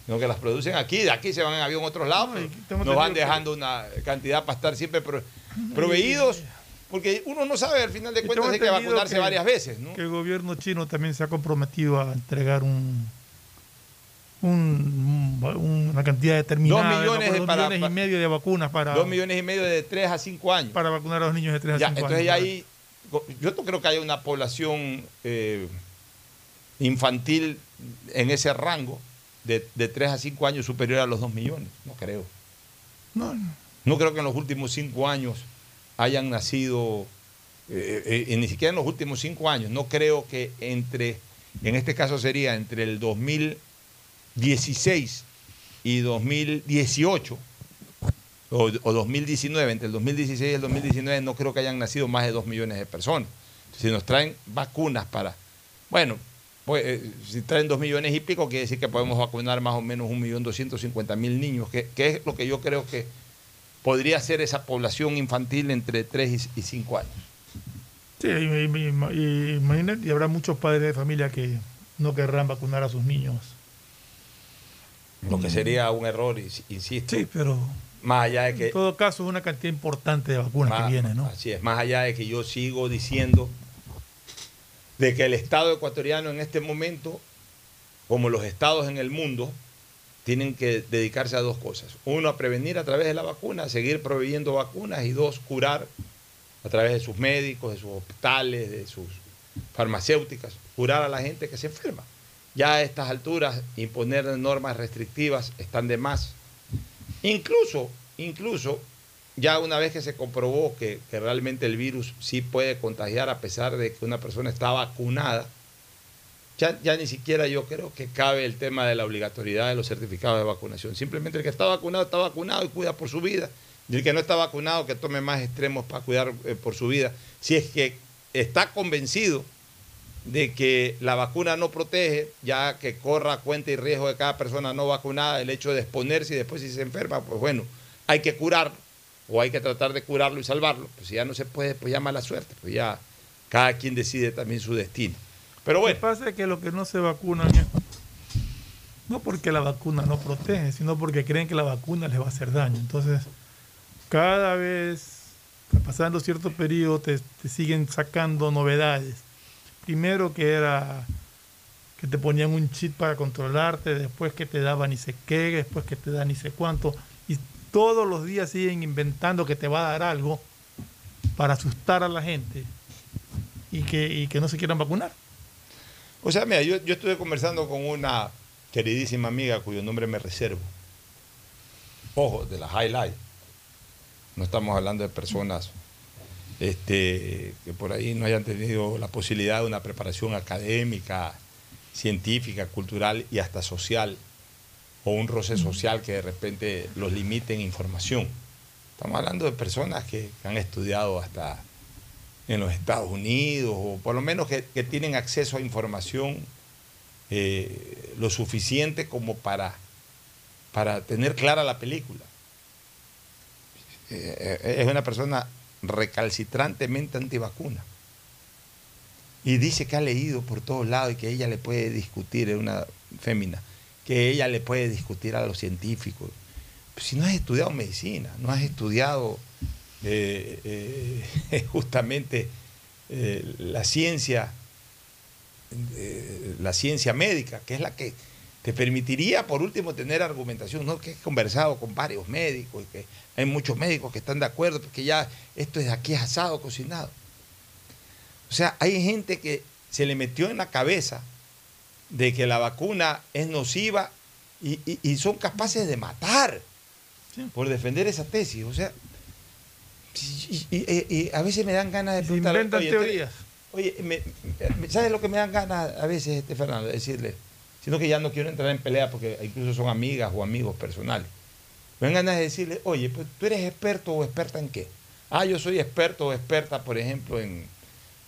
Sino que las producen aquí, de aquí se van en avión a otros lados, nos van que- dejando una cantidad para estar siempre pro- proveídos, porque uno no sabe, al final de cuentas hay que vacunarse que- varias veces, ¿no? Que el gobierno chino también se ha comprometido a entregar un, un- un- una cantidad determinada Dos millones de, dos para- millones y medio de vacunas para, Dos millones y medio de 3 a 5 años. para vacunar a los niños de 3 a Ya, 5 entonces años. ya ahí, yo no creo que haya una población eh, infantil en ese rango de, de 3 a 5 años superior a los 2 millones, no creo. No, no. No creo que en los últimos 5 años hayan nacido, eh, eh, eh, ni siquiera en los últimos 5 años, no creo que entre, en este caso sería entre el 2016 y 2018, o, o 2019, entre el 2016 y el 2019 no creo que hayan nacido más de 2 millones de personas. Si nos traen vacunas para, bueno, pues, si traen 2 millones y pico, quiere decir que podemos vacunar más o menos 1.250.000 niños, que, que es lo que yo creo que podría ser esa población infantil entre 3 y 5 años. Sí, y, y- y- imagínate, y habrá muchos padres de familia que no querrán vacunar a sus niños. Lo que sería un error, ins- insisto. Sí, pero Más allá de que en todo caso es una cantidad importante de vacunas Más- que viene, ¿no? Así es, más allá de que yo sigo diciendo de que el Estado ecuatoriano en este momento, como los estados en el mundo, tienen que dedicarse a dos cosas. Uno, a prevenir a través de la vacuna, seguir proveyendo vacunas y dos, curar a través de sus médicos, de sus hospitales, de sus farmacéuticas, curar a la gente que se enferma. Ya a estas alturas, imponer normas restrictivas están de más. Incluso, incluso, ya una vez que se comprobó que, que realmente el virus sí puede contagiar a pesar de que una persona está vacunada, ya, ni siquiera yo creo que cabe el tema de la obligatoriedad de los certificados de vacunación. Simplemente el que está vacunado está vacunado y cuida por su vida. Y el que no está vacunado que tome más extremos para cuidar eh, por su vida. Si es que está convencido de que la vacuna no protege, ya que corra cuenta y riesgo de cada persona no vacunada, el hecho de exponerse y después si se enferma, pues bueno, hay que curarlo o hay que tratar de curarlo y salvarlo. Pues si ya no se puede, pues ya mala suerte, pues ya cada quien decide también su destino. Pero Lo que bueno, pasa es que los que no se vacunan es no porque la vacuna no protege, sino porque creen que la vacuna les va a hacer daño. Entonces, cada vez, pasando cierto periodo, te, te siguen sacando novedades. Primero que era que te ponían un chip para controlarte, después que te daban ni sé qué, después que te dan ni sé cuánto. Y todos los días siguen inventando que te va a dar algo para asustar a la gente y que, y que no se quieran vacunar. O sea, mira, yo, yo estuve conversando con una queridísima amiga cuyo nombre me reservo. Ojo, de la Highlight. No estamos hablando de personas este, que por ahí no hayan tenido la posibilidad de una preparación académica, científica, cultural y hasta social, o un roce social que de repente los limite en información. Estamos hablando de personas que, que han estudiado hasta en los Estados Unidos, o por lo menos que, tienen acceso a información eh, lo suficiente como para, para tener clara la película. Eh, eh, es una persona recalcitrantemente antivacuna. Y dice que ha leído por todos lados y que ella le puede discutir, es una fémina, que ella le puede discutir a los científicos. Si no has estudiado medicina, no has estudiado eh, eh, justamente eh, la ciencia, la ciencia médica, que es la que te permitiría por último tener argumentación, ¿no? que he conversado con varios médicos y que hay muchos médicos que están de acuerdo porque ya esto es aquí es asado, cocinado. O sea, hay gente que se le metió en la cabeza de que la vacuna es nociva y, y- y son capaces de matar por defender esa tesis. O sea, y, y- y- y a veces me dan ganas de Se preguntar. inventan "Oye, teorías. Oye, me- me- ¿sabes lo que me dan ganas a veces, este Fernando? De decirle, sino que ya no quiero entrar en pelea porque incluso son amigas o amigos personales. Me dan ganas de decirle, oye, pues tú eres experto o experta en qué? Ah, yo soy experto o experta, por ejemplo, en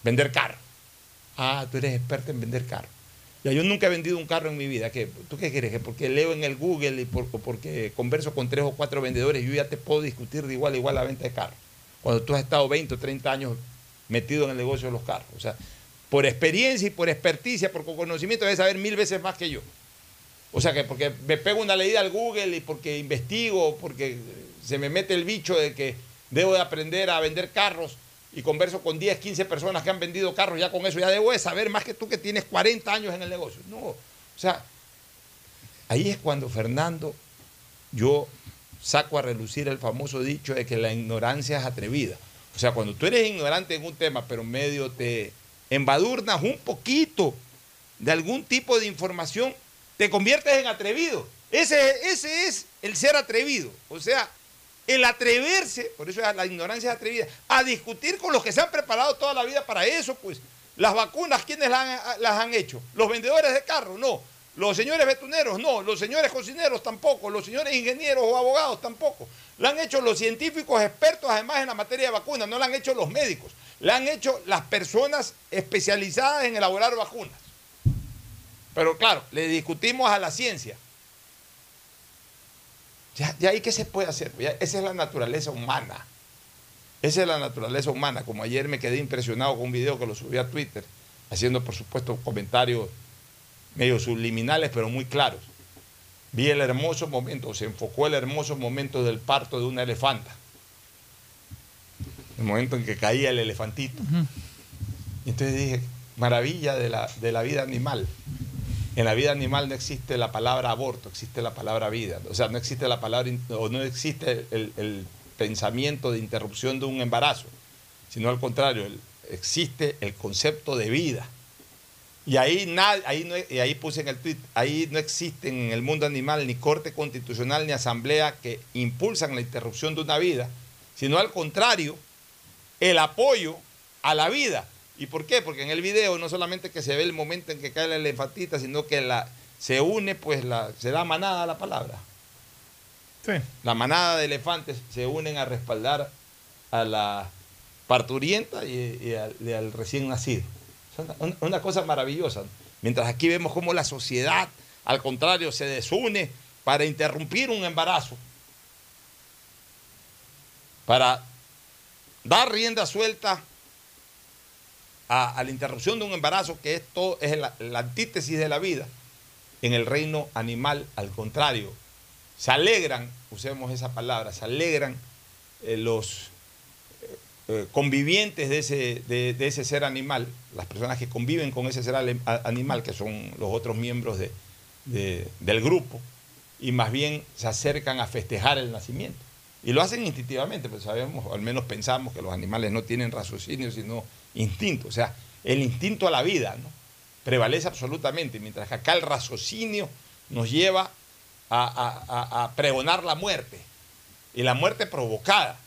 vender carros. Ah, tú eres experta en vender carros. Ya, yo nunca he vendido un carro en mi vida. ¿Qué? ¿Tú qué crees? ¿Que porque leo en el Google y por- porque converso con tres o cuatro vendedores, yo ya te puedo discutir de igual a igual la venta de carros? Cuando tú has estado 20 o 30 años metido en el negocio de los carros. O sea, por experiencia y por experticia, por conocimiento, debes saber mil veces más que yo. O sea, que porque me pego una leída al Google y porque investigo, porque se me mete el bicho de que debo de aprender a vender carros y converso con 10, 15 personas que han vendido carros, ya con eso ya debo de saber más que tú que tienes 40 años en el negocio. No, o sea, ahí es cuando Fernando, yo saco a relucir el famoso dicho de que la ignorancia es atrevida. O sea, cuando tú eres ignorante en un tema, pero medio te embadurnas un poquito de algún tipo de información, te conviertes en atrevido. Ese, ese es el ser atrevido. O sea, el atreverse, por eso la ignorancia es atrevida, a discutir con los que se han preparado toda la vida para eso, pues. Las vacunas, ¿quiénes las han, las han hecho? ¿Los vendedores de carros? No. ¿Los señores betuneros? No. ¿Los señores cocineros? Tampoco. ¿Los señores ingenieros o abogados? Tampoco. La han hecho los científicos expertos, además, en la materia de vacunas. No la han hecho los médicos. La han hecho las personas especializadas en elaborar vacunas. Pero claro, le discutimos a la ciencia. Ya, ya ahí qué se puede hacer. Esa es la naturaleza humana. Esa es la naturaleza humana. Como ayer me quedé impresionado con un video que lo subí a Twitter, haciendo por supuesto comentarios medio subliminales, pero muy claros. Vi el hermoso momento, se enfocó el hermoso momento del parto de una elefanta. El momento en que caía el elefantito. Y entonces dije, maravilla de la, de la vida animal. En la vida animal no existe la palabra aborto, existe la palabra vida. O sea, no existe la palabra, o no existe el, el pensamiento de interrupción de un embarazo, sino al contrario, el- existe el concepto de vida. Y ahí, na- ahí, no, y ahí puse en el tweet, ahí no existen en el mundo animal ni corte constitucional ni asamblea que impulsan la interrupción de una vida, sino al contrario, el apoyo a la vida. ¿Y por qué? Porque en el video no solamente que se ve el momento en que cae la elefantita, sino que la, se une, pues la, se da manada a la palabra. Sí. La manada de elefantes se unen a respaldar a la parturienta y, y al, y al recién nacido. Una, cosa maravillosa. Mientras aquí vemos cómo la sociedad, al contrario, se desune para interrumpir un embarazo, para dar rienda suelta a, la interrupción de un embarazo, que es la, la antítesis de la vida. En el reino animal, al contrario, se alegran, usemos esa palabra, se alegran eh, los eh, convivientes de ese, de, ese ser animal, las personas que conviven con ese ser animal, que son los otros miembros de- de- del grupo, y más bien se acercan a festejar el nacimiento. Y lo hacen instintivamente, pues sabemos, o al menos pensamos que los animales no tienen raciocinio, sino instinto. O sea, el instinto a la vida. Prevalece absolutamente, mientras que acá el raciocinio nos lleva a pregonar la muerte. Y la muerte provocada.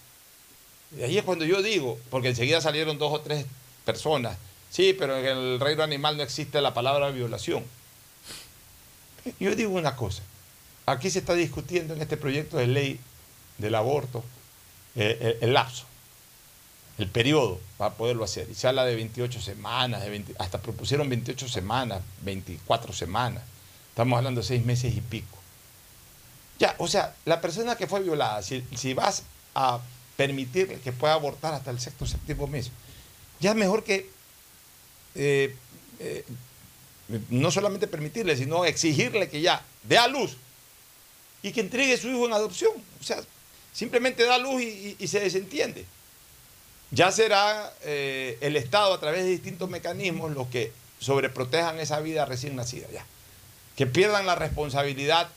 Y ahí es cuando yo digo, porque enseguida salieron dos o tres personas, sí, pero en el reino animal no existe la palabra violación. Yo digo una cosa, aquí se está discutiendo en este proyecto de ley del aborto eh, el, el lapso, el periodo para poderlo hacer. Y se habla de 28 semanas, de 20 hasta propusieron 28 semanas, 24 semanas. Estamos hablando de seis meses y pico. Ya, o sea, la persona que fue violada, si, si vas a permitirle que pueda abortar hasta el sexto o séptimo mes, ya es mejor que eh, eh, no solamente permitirle, sino exigirle que ya dé a luz y que entregue a su hijo en adopción. O sea, simplemente da luz y, se desentiende. Ya será eh, el Estado a través de distintos mecanismos los que sobreprotejan esa vida recién nacida. Ya. Que pierdan la responsabilidad,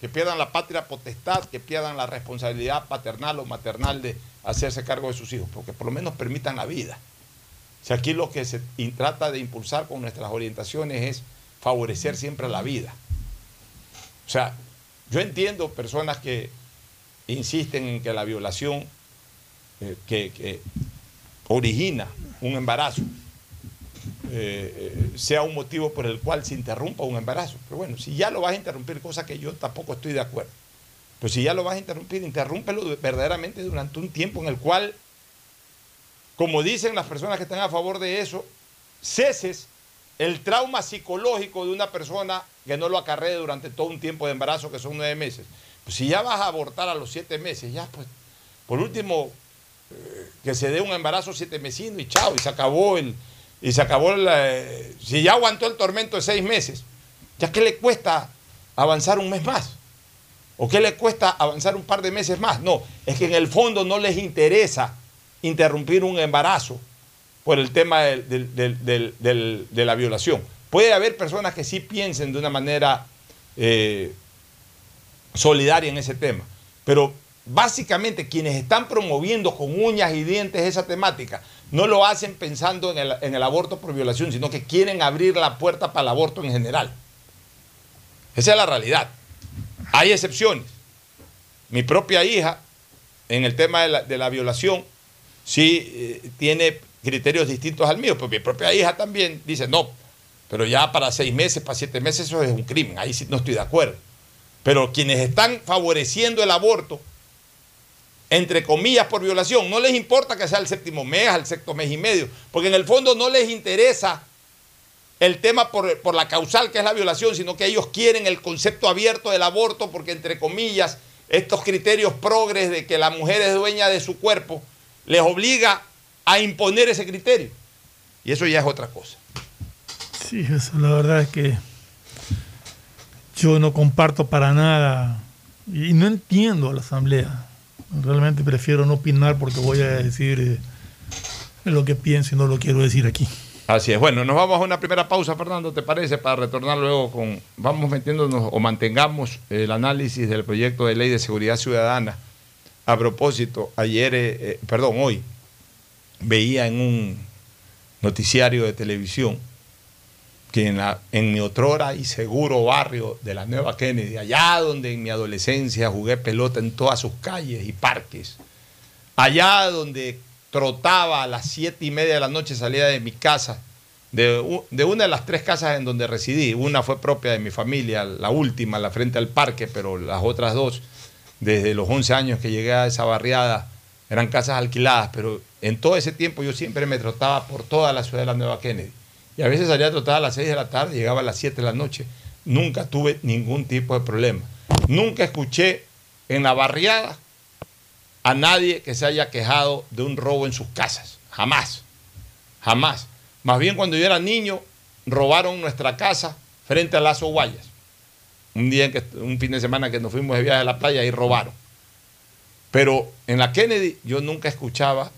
que pierdan la patria potestad, que pierdan la responsabilidad paternal o maternal de hacerse cargo de sus hijos, porque por lo menos permitan la vida. Sea, aquí lo que se trata de impulsar con nuestras orientaciones es favorecer siempre la vida. O sea, yo entiendo personas que insisten en que la violación eh, que origina un embarazo eh, eh, sea un motivo por el cual se interrumpa un embarazo. Pero bueno, si ya lo vas a interrumpir, cosa que yo tampoco estoy de acuerdo. Pero si ya lo vas a interrumpir, interrúmpelo de- verdaderamente durante un tiempo en el cual, como dicen las personas que están a favor de eso, ceses el trauma psicológico de una persona que no lo acarree durante todo un tiempo de embarazo, que son nueve meses. Pues si ya vas a abortar a los siete meses, ya pues, por último, eh, que se dé un embarazo siete mesino y chao, y se acabó el, y se acabó la, eh, si ya aguantó el tormento de seis meses, ¿ya qué le cuesta avanzar un mes más? ¿O qué le cuesta avanzar un par de meses más? No, es que en el fondo no les interesa interrumpir un embarazo por el tema de la violación. Puede haber personas que sí piensen de una manera eh, solidaria en ese tema, pero básicamente quienes están promoviendo con uñas y dientes esa temática no lo hacen pensando en el, en el aborto por violación, sino que quieren abrir la puerta para el aborto en general. Esa es la realidad. Hay excepciones. Mi propia hija, en el tema de la, de la violación, sí eh, tiene criterios distintos al mío, pero mi propia hija también dice, no, pero ya para seis meses, para siete meses, eso es un crimen, ahí sí no estoy de acuerdo. Pero quienes están favoreciendo el aborto, entre comillas, por violación, no les importa que sea el séptimo mes, al sexto mes y medio, porque en el fondo no les interesa el tema por, por la causal que es la violación, sino que ellos quieren el concepto abierto del aborto, porque entre comillas, estos criterios progres de que la mujer es dueña de su cuerpo, les obliga a imponer ese criterio. Y eso ya es otra cosa. Sí, eso la verdad es que yo no comparto para nada y no entiendo a la Asamblea. Realmente prefiero no opinar porque voy a decir eh, lo que pienso y no lo quiero decir aquí. Así es. Bueno, nos vamos a una primera pausa, Fernando, ¿te parece? Para retornar luego con. Vamos metiéndonos o mantengamos el análisis del proyecto de ley de seguridad ciudadana. A propósito, ayer, eh, eh, perdón, hoy, veía en un noticiario de televisión que en, mi otrora y seguro barrio de la Nueva Kennedy, allá donde en mi adolescencia jugué pelota en todas sus calles y parques, allá donde trotaba a las siete y media de la noche, salía de mi casa, de, de una de las tres casas en donde residí. Una fue propia de mi familia, la última, la frente al parque, pero las otras dos, desde los 11 años que llegué a esa barriada, eran casas alquiladas, pero en todo ese tiempo yo siempre me trotaba por toda la ciudad de la Nueva Kennedy. Y a veces salía a a las 6 de la tarde, llegaba a las 7 de la noche. Nunca tuve ningún tipo de problema. Nunca escuché en la barriada a nadie que se haya quejado de un robo en sus casas. Jamás. Jamás. Más bien cuando yo era niño, robaron nuestra casa frente a Lazo Guayas. Un día en que, un fin de semana que nos fuimos de viaje a la playa y robaron. Pero en la Kennedy yo nunca escuchaba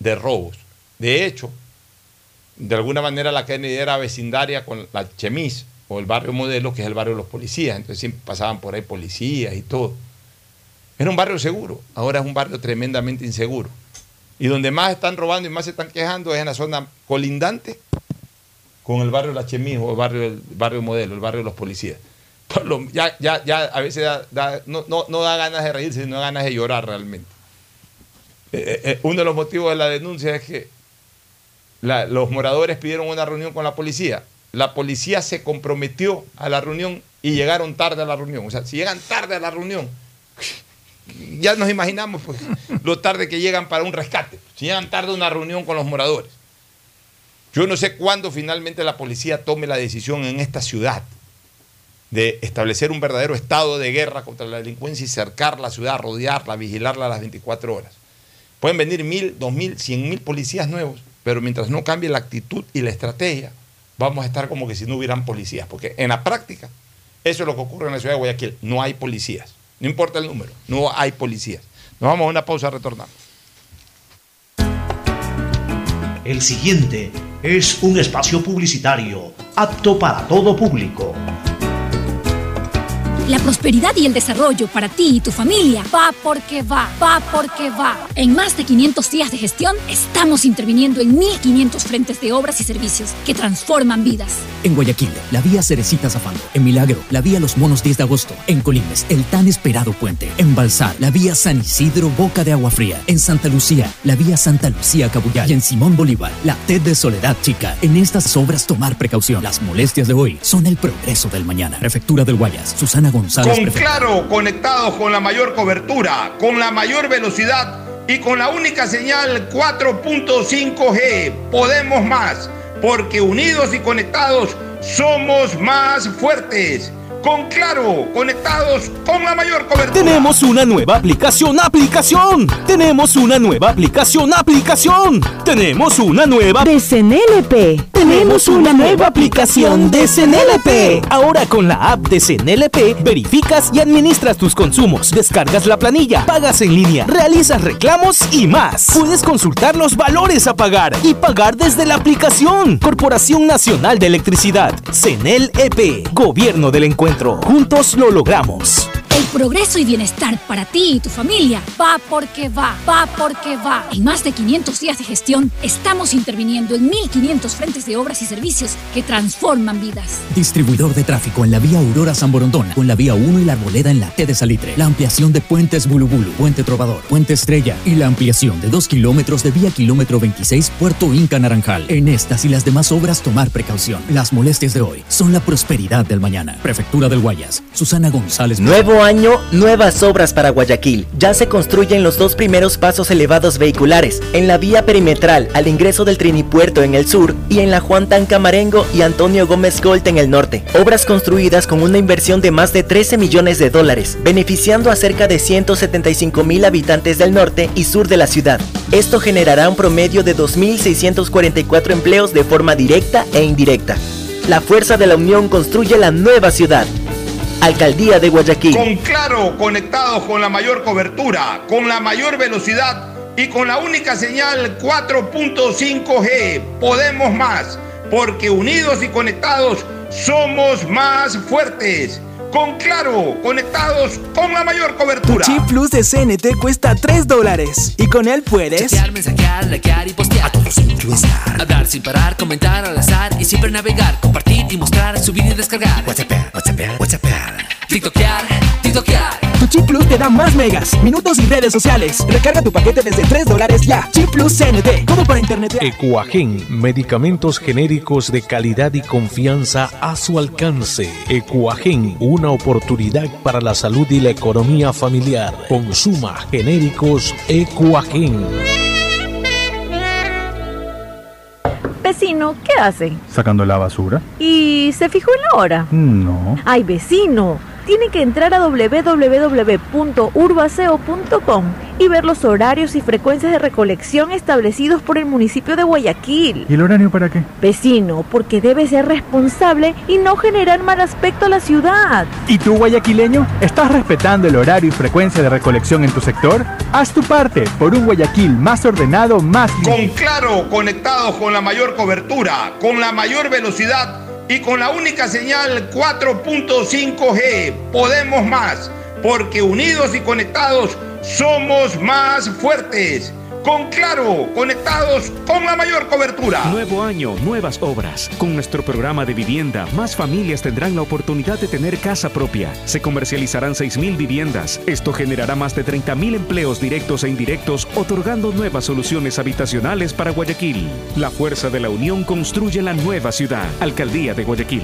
de robos. De hecho, de alguna manera la Kennedy era vecindaria con la Chemis o el barrio modelo, que es el barrio de los policías. Entonces siempre pasaban por ahí policías y todo. Era un barrio seguro, ahora es un barrio tremendamente inseguro. Y donde más están robando y más se están quejando es en la zona colindante con el barrio La Chemis o el barrio, el barrio modelo, el barrio de los policías. Ya, ya, ya a veces da- no, no, no da ganas de reírse, sino ganas de llorar realmente. eh, eh, uno de los motivos de la denuncia es que los moradores pidieron una reunión con la policía. La policía se comprometió a la reunión y llegaron tarde a la reunión. O sea, si llegan tarde a la reunión, ya nos imaginamos pues, lo tarde que llegan para un rescate. Si llegan tarde a una reunión con los moradores. Yo no sé cuándo finalmente la policía tome la decisión en esta ciudad de establecer un verdadero estado de guerra contra la delincuencia y cercar la ciudad, rodearla, vigilarla a las 24 horas. Pueden venir mil, dos mil, cien mil policías nuevos, pero mientras no cambie la actitud y la estrategia, vamos a estar como que si no hubieran policías, porque en la práctica eso es lo que ocurre en la ciudad de Guayaquil, no hay policías, no importa el número, no hay policías. Nos vamos a una pausa, retornamos. El siguiente es un espacio publicitario apto para todo público. La prosperidad y el desarrollo para ti y tu familia va porque va, va porque va. En más de 500 días de gestión, estamos interviniendo en 1.500 frentes de obras y servicios que transforman vidas. En Guayaquil, la vía Cerecita Zafando. En Milagro, la vía Los Monos 10 de agosto. En Colimes, el tan esperado puente. En Balsar, la vía San Isidro Boca de Agua Fría. En Santa Lucía, la vía Santa Lucía Cabullar. Y en Simón Bolívar, la TED de Soledad Chica. En estas obras tomar precaución. Las molestias de hoy son el progreso del mañana. Prefectura del Guayas, Susana González. Con. Claro, conectados con la mayor cobertura, con la mayor velocidad y con la única señal 4.5G. Podemos más, porque unidos y conectados somos más fuertes. Con Claro, conectados con la mayor cobertura. Tenemos una nueva aplicación, aplicación. Tenemos una nueva aplicación, aplicación. Tenemos una nueva de CNLP. Tenemos una nueva aplicación de CNLP. Ahora con la app de CNLP verificas y administras tus consumos, descargas la planilla, pagas en línea, realizas reclamos y más. Puedes consultar los valores a pagar y pagar desde la aplicación. Corporación Nacional de Electricidad, CNLEP, Gobierno del Encuentro. Juntos lo logramos. El progreso y bienestar para ti y tu familia va porque va, va porque va. En más de 500 días de gestión, estamos interviniendo en 1.500 frentes de obras y servicios que transforman vidas. Distribuidor de tráfico en la vía Aurora San Borondona, con la vía 1 y la Arboleda en la T de Salitre. La ampliación de puentes Bulubulu, Puente Trovador, Puente Estrella y la ampliación de 2 kilómetros de vía kilómetro 26 Puerto Inca Naranjal. En estas y las demás obras tomar precaución. Las molestias de hoy son la prosperidad del mañana. Prefectura del Guayas, Susana González. Nuevo año, nuevas obras para Guayaquil. Ya se construyen los dos primeros pasos elevados vehiculares, en la vía perimetral al ingreso del Trinipuerto en el sur y en la Juan Tancamarengo y Antonio Gómez Gold en el norte. Obras construidas con una inversión de más de 13 millones de dólares, beneficiando a cerca de 175 mil habitantes del norte y sur de la ciudad. Esto generará un promedio de 2.644 empleos de forma directa e indirecta. La fuerza de la unión construye la nueva ciudad. Alcaldía de Guayaquil. Con Claro, conectados con la mayor cobertura, con la mayor velocidad y con la única señal 4.5G. Podemos más, porque unidos y conectados somos más fuertes. Con Claro, conectados con la mayor Tu cobertura. chip plus de CNT cuesta 3 dólares y con él puedes Chatear, mensajear, likear y postear. A todos sin Hablar sin parar, comentar al azar y siempre navegar, compartir y mostrar, subir y descargar. WhatsApp, WhatsApp, WhatsApp. TikTokear, TikTokear. Chip plus te da más megas, minutos y redes sociales. Recarga tu paquete desde 3 dólares ya. Chip plus CNT, todo para internet. Ecuagen, medicamentos genéricos de calidad y confianza a su alcance. Ecuagen, una oportunidad para la salud y la economía familiar. Consuma genéricos Ecuagen. Vecino, ¿qué hace? Sacando la basura. ¿Y se fijó en la hora? No. Ay, vecino, tiene que entrar a www.urbaceo.com y ver los horarios y frecuencias de recolección establecidos por el municipio de Guayaquil. ¿Y el horario para qué? Vecino, porque debe ser responsable y no generar mal aspecto a la ciudad. ¿Y tú, guayaquileño, estás respetando el horario y frecuencia de recolección en tu sector? Haz tu parte por un Guayaquil más ordenado, más Con Claro, conectados con la mayor cobertura, con la mayor velocidad y con la única señal 4.5G. Podemos más, porque unidos y conectados somos más fuertes. Con Claro, conectados con la mayor cobertura. Nuevo año, nuevas obras. Con nuestro programa de vivienda, más familias tendrán la oportunidad de tener casa propia. Se comercializarán 6.000 viviendas. Esto generará más de 30.000 empleos directos e indirectos, otorgando nuevas soluciones habitacionales para Guayaquil. La fuerza de la unión construye la nueva ciudad. Alcaldía de Guayaquil.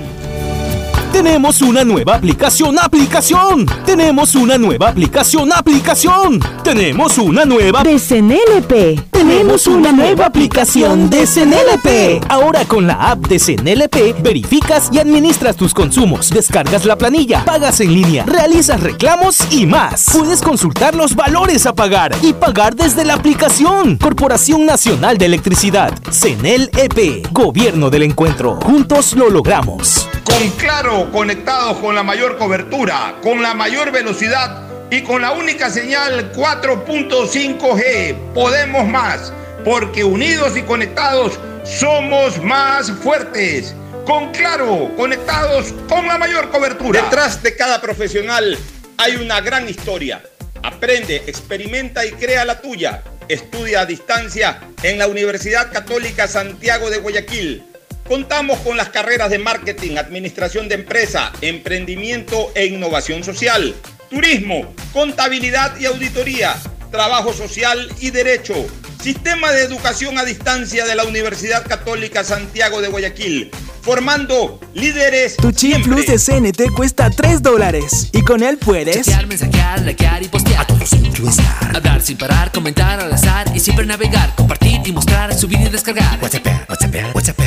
Tenemos una nueva aplicación, aplicación. Tenemos una nueva aplicación, aplicación. Tenemos una nueva de CNLP. Tenemos una nueva aplicación de CNLP. Ahora con la app de CNLP verificas y administras tus consumos, descargas la planilla, pagas en línea, realizas reclamos y más. Puedes consultar los valores a pagar y pagar desde la aplicación. Corporación Nacional de Electricidad, CNLP, Gobierno del Encuentro. Juntos lo logramos. Con Claro, conectados con la mayor cobertura, con la mayor velocidad y con la única señal 4.5G. Podemos más, porque unidos y conectados somos más fuertes. Con Claro, conectados con la mayor cobertura. Detrás de cada profesional hay una gran historia. Aprende, experimenta y crea la tuya. Estudia a distancia en la Universidad Católica Santiago de Guayaquil. Contamos con las carreras de marketing, administración de empresa, emprendimiento e innovación social, turismo, contabilidad y auditoría, trabajo social y derecho. Sistema de educación a distancia de la Universidad Católica Santiago de Guayaquil, formando líderes. Tu chip plus de CNT cuesta 3 dólares y con él puedes Chatear, mensajear, likear y postear. A todos estar. Hablar sin parar, comentar al azar y siempre navegar, compartir y mostrar, subir y descargar. WhatsApp, WhatsApp, WhatsApp.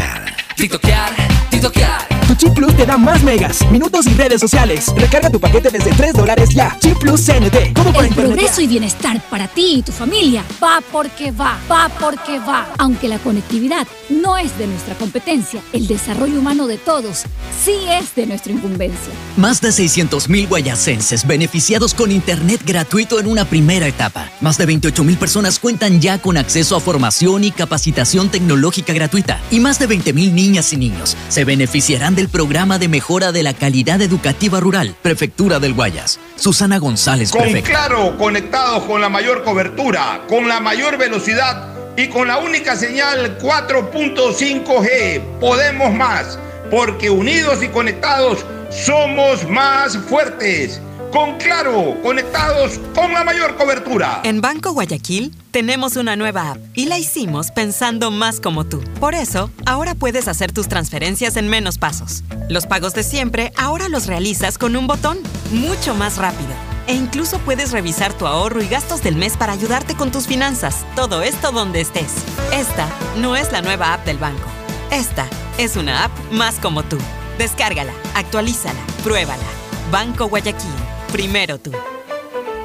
TikTokear, TikTokear. Tu chip plus te da más megas, minutos y redes sociales. Recarga tu paquete desde 3 dólares ya. Chip plus CNT. ¿Cómo para El internet? progreso y bienestar para ti y tu familia va porque va, va porque va. Aunque la conectividad no es de nuestra competencia, el desarrollo humano de todos sí es de nuestra incumbencia. Más de 600.000 guayacenses beneficiados con Internet gratuito en una primera etapa. Más de 28.000 personas cuentan ya con acceso a formación y capacitación tecnológica gratuita. Y más de 20.000 niñas y niños se beneficiarán del programa de mejora de la calidad educativa rural, Prefectura del Guayas. Susana González, Con prefecta. Claro, conectados con la mayor cobertura, con la mayor velocidad y con la única señal 4.5G. Podemos más, porque unidos y conectados somos más fuertes. Con Claro, conectados con la mayor cobertura. En Banco Guayaquil tenemos una nueva app y la hicimos pensando más como tú. Por eso, ahora puedes hacer tus transferencias en menos pasos. Los pagos de siempre ahora los realizas con un botón, mucho más rápido. E incluso puedes revisar tu ahorro y gastos del mes para ayudarte con tus finanzas. Todo esto donde estés. Esta no es la nueva app del banco. Esta es una app más como tú. Descárgala, actualízala, pruébala. Banco Guayaquil. Primero tú.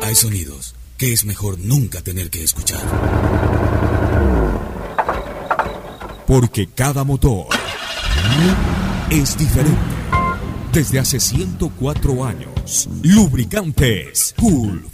Hay sonidos que es mejor nunca tener que escuchar. Porque cada motor es diferente. Desde hace 104 años, Lubricantes Gulf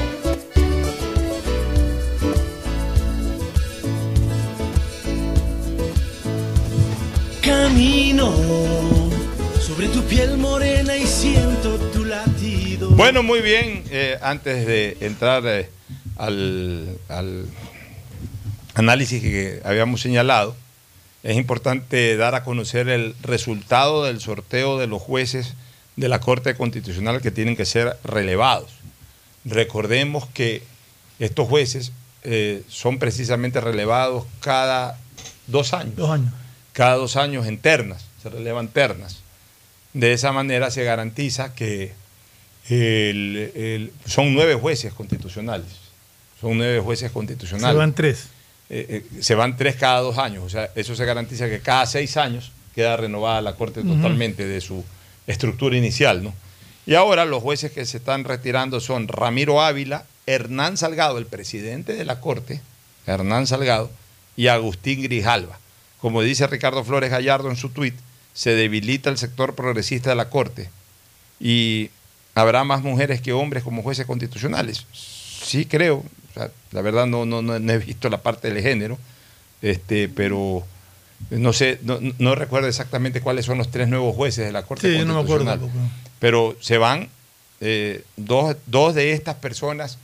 Camino sobre tu piel morena y siento tu latido. Bueno, muy bien. eh, antes de entrar eh, al, al análisis que habíamos señalado, es importante dar a conocer el resultado del sorteo de los jueces de la Corte Constitucional que tienen que ser relevados. Recordemos que estos jueces eh, son precisamente relevados cada dos años. Dos años. Cada dos años en ternas. se relevan ternas. De esa manera se garantiza que el- el- son nueve jueces constitucionales. Son nueve jueces constitucionales. Se van tres. Eh, eh, se van tres cada dos años. O sea, eso se garantiza que cada seis años queda renovada la Corte totalmente de su estructura inicial. ¿no? Y ahora los jueces que se están retirando son Ramiro Ávila, Hernán Salgado, el presidente de la Corte, Hernán Salgado, y Agustín Grijalva. Como dice Ricardo Flores Gallardo en su tuit, se debilita el sector progresista de la Corte y habrá más mujeres que hombres como jueces constitucionales. Sí creo, o sea, la verdad no, no, no, he visto la parte del género, este, pero no sé, no, no recuerdo exactamente cuáles son los tres nuevos jueces de la Corte Sí, yo no me acuerdo Constitucional. pero se van eh, dos, dos de estas personas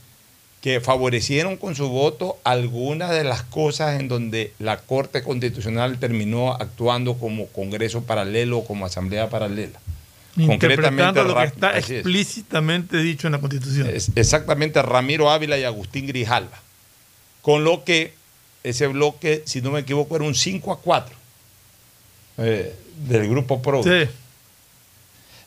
que favorecieron con su voto algunas de las cosas en donde la Corte Constitucional terminó actuando como Congreso paralelo o como Asamblea paralela. Interpretando lo que está es. explícitamente dicho en la Constitución. Es- exactamente Ramiro Ávila y Agustín Grijalva. Con lo que ese bloque, si no me equivoco, era un 5 a 4 eh, del grupo PRO. Sí.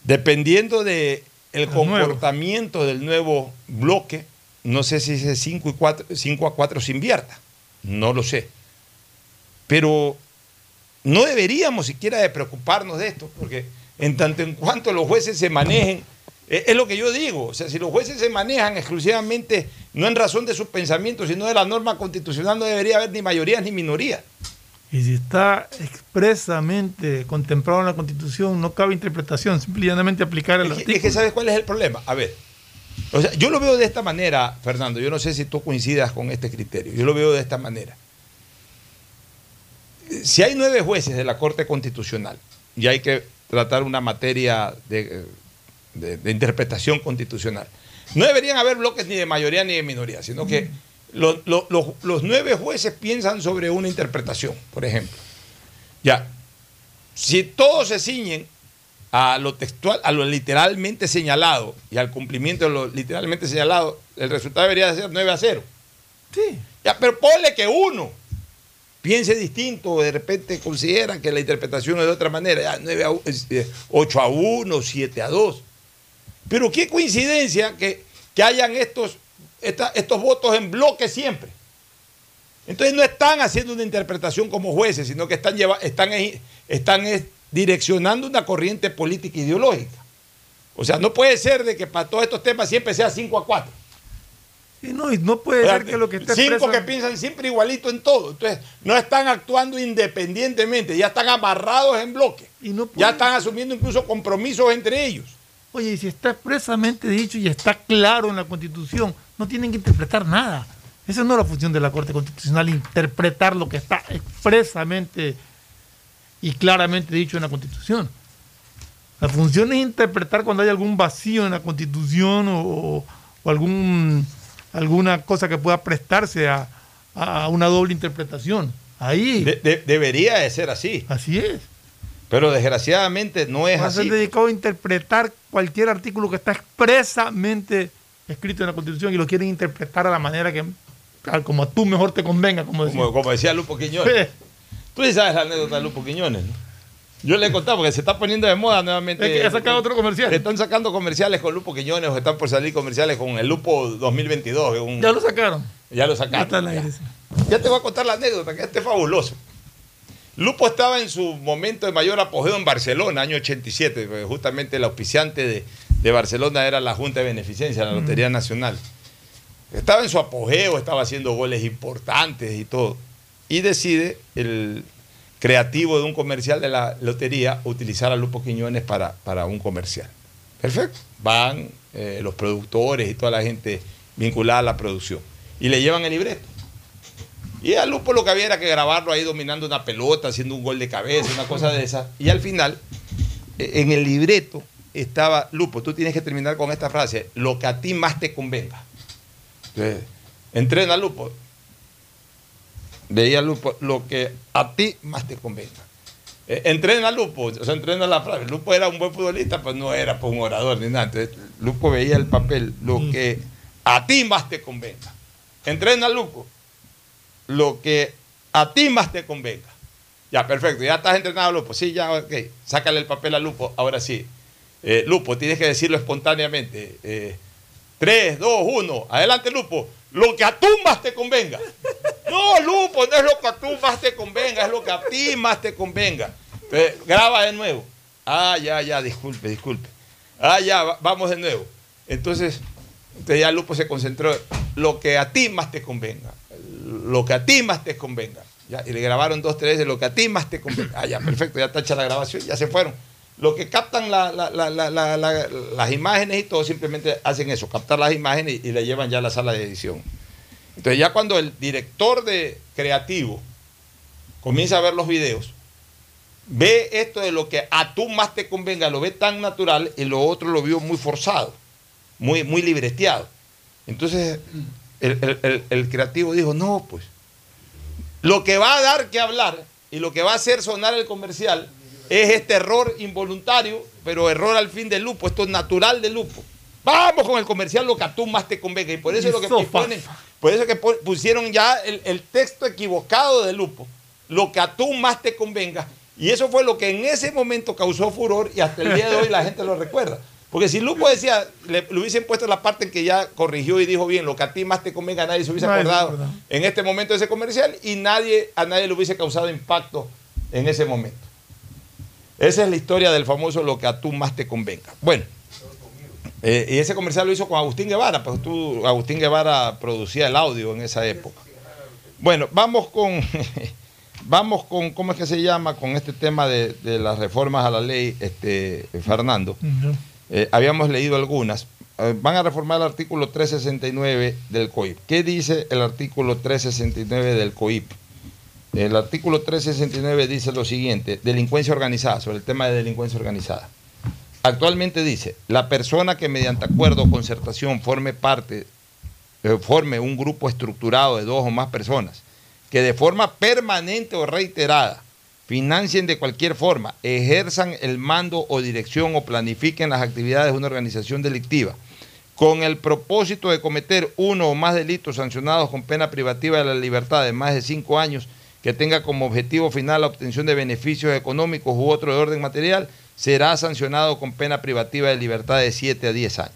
Dependiendo de el Los nuevos. comportamiento del nuevo bloque, no sé si ese 5, y 4, 5 a 4 se invierta. No lo sé. Pero no deberíamos siquiera de preocuparnos de esto, porque en tanto en cuanto los jueces se manejen, eh, es lo que yo digo, o sea, si los jueces se manejan exclusivamente no en razón de sus pensamientos, sino de la norma constitucional, no debería haber ni mayorías ni minorías. Y si está expresamente contemplado en la Constitución, no cabe interpretación, simplemente aplicar el Es que, artículo. es que ¿sabes cuál es el problema? A ver, o sea, yo lo veo de esta manera, Fernando, yo no sé si tú coincidas con este criterio, yo lo veo de esta manera. Si hay nueve jueces de la Corte Constitucional y hay que tratar una materia de, interpretación constitucional, no deberían haber bloques ni de mayoría ni de minoría, sino que los- los nueve jueces piensan sobre una interpretación, por ejemplo. Ya, si todos se ciñen a lo textual, a lo literalmente señalado y al cumplimiento de lo literalmente señalado, el resultado debería de ser 9 a 0. Sí. Ya, pero ponle que uno piense distinto o de repente considera que la interpretación es de otra manera, ya 9 a, u- es, eh, 8 a 1, 7 a 2. Pero qué coincidencia que, que hayan estos, esta- estos votos en bloque siempre. Entonces no están haciendo una interpretación como jueces, sino que están, lleva- están, eh, están eh, direccionando una corriente política ideológica. O sea, no puede ser de que para todos estos temas siempre sea 5 a 4. Y no, y no puede O sea, ser que lo que esté cinco que piensan siempre igualito en todo. Entonces, no están actuando independientemente, ya están amarrados en bloque. ya están asumiendo incluso compromisos entre ellos. Oye, y si está expresamente dicho y está claro en la Constitución, no tienen que interpretar nada. Esa no es la función de la Corte Constitucional, interpretar lo que está expresamente y claramente dicho en la Constitución. La función es interpretar cuando hay algún vacío en la Constitución o, o algún, alguna cosa que pueda prestarse a, a una doble interpretación. Ahí. De- de- debería de ser así. Así es. Pero desgraciadamente no es Va a ser así. dedicado a interpretar cualquier artículo que está expresamente escrito en la Constitución y lo quieren interpretar a la manera que, como a tú mejor te convenga, como decía. Como, como decía Lupo Quiñones. Tú sí sabes la anécdota de Lupo Quiñones, ¿no? Yo le he contado porque se está poniendo de moda nuevamente. Es que ha sacado otro comercial. Están sacando comerciales con Lupo Quiñones o están por salir comerciales con el Lupo 2022. que es un- Ya lo sacaron. Ya lo Ya sacaron. ya. iglesia. Ya te voy a contar la anécdota, que este es fabuloso. Lupo estaba en su momento de mayor apogeo en Barcelona, año 87, porque justamente el auspiciante de, de Barcelona era la Junta de Beneficencia, la Lotería Nacional. Estaba en su apogeo, estaba haciendo goles importantes y todo. Y decide el creativo de un comercial de la lotería utilizar a Lupo Quiñones para, para un comercial. Perfecto. Van eh, los productores y toda la gente vinculada a la producción. Y le llevan el libreto. Y a Lupo lo que había era que grabarlo ahí dominando una pelota, haciendo un gol de cabeza, una cosa de esa. Y al final, eh, en el libreto estaba, Lupo, tú tienes que terminar con esta frase, lo que a ti más te convenga. Entonces, entrena Lupo. Veía Lupo, lo que a ti más te convenga. Eh, entrena Lupo, o sea, entrena la frase. Lupo era un buen futbolista, pues no era pues, un orador ni nada. Entonces, Lupo veía el papel, lo que a ti más te convenga. Entrena Lupo, lo que a ti más te convenga. Ya, perfecto. Ya estás entrenado, Lupo. Sí, ya, ok. Sácale el papel a Lupo. Ahora sí. Eh, Lupo, tienes que decirlo espontáneamente. Eh, 3, 2, 1. Adelante, Lupo. Lo que a tú más te convenga. No, Lupo, no es lo que a tú más te convenga, es lo que a ti más te convenga. Entonces, graba de nuevo. Ah, ya, ya, disculpe, disculpe. Ah, ya, va- vamos de nuevo. Entonces, entonces ya Lupo se concentró. Lo que a ti más te convenga. Lo que a ti más te convenga. Ya, y le grabaron dos, tres de lo que a ti más te convenga. Ah, ya, perfecto, ya tacha la grabación, ya se fueron. Lo que captan la- la- la- la- la- la- las imágenes y todo, simplemente hacen eso, captar las imágenes y, le llevan ya a la sala de edición. Entonces ya cuando el director de creativo comienza a ver los videos, ve esto de lo que a tú más te convenga, lo ve tan natural y lo otro lo vio muy forzado, muy, muy libreteado. Entonces el- el- el creativo dijo, no, pues, lo que va a dar que hablar y lo que va a hacer sonar el comercial es este error involuntario, pero error al fin de lupo, esto es natural de lupo. Vamos con el comercial, lo que a tú más te convenga. Y por eso es lo que ponen, por eso es que pusieron ya el, el texto equivocado de lupo, lo que a tú más te convenga. Y eso fue lo que en ese momento causó furor y hasta el día de hoy la gente lo recuerda. Porque si Lupo decía, le, le hubiesen puesto la parte en que ya corrigió y dijo bien, lo que a ti más te convenga, nadie se hubiese Nadie acordado en este momento de ese comercial y nadie, a nadie le hubiese causado impacto en ese momento. Esa es la historia del famoso lo que a tú más te convenga. Bueno, eh, y ese comercial lo hizo con Agustín Guevara, pues tú, Agustín Guevara producía el audio en esa época. Bueno, vamos con, vamos con, ¿cómo es que se llama? Con este tema de, de las reformas a la ley, este, Fernando. Eh, habíamos leído algunas. Eh, van a reformar el artículo 369 del COIP. ¿Qué dice el artículo 369 del COIP? El artículo 369 dice lo siguiente, delincuencia organizada, sobre el tema de delincuencia organizada. Actualmente dice, la persona que mediante acuerdo o concertación forme parte, eh, forme un grupo estructurado de dos o más personas, que de forma permanente o reiterada financien de cualquier forma, ejerzan el mando o dirección o planifiquen las actividades de una organización delictiva, con el propósito de cometer uno o más delitos sancionados con pena privativa de la libertad de más de cinco años, que tenga como objetivo final la obtención de beneficios económicos u otro de orden material, será sancionado con pena privativa de libertad de 7 a 10 años.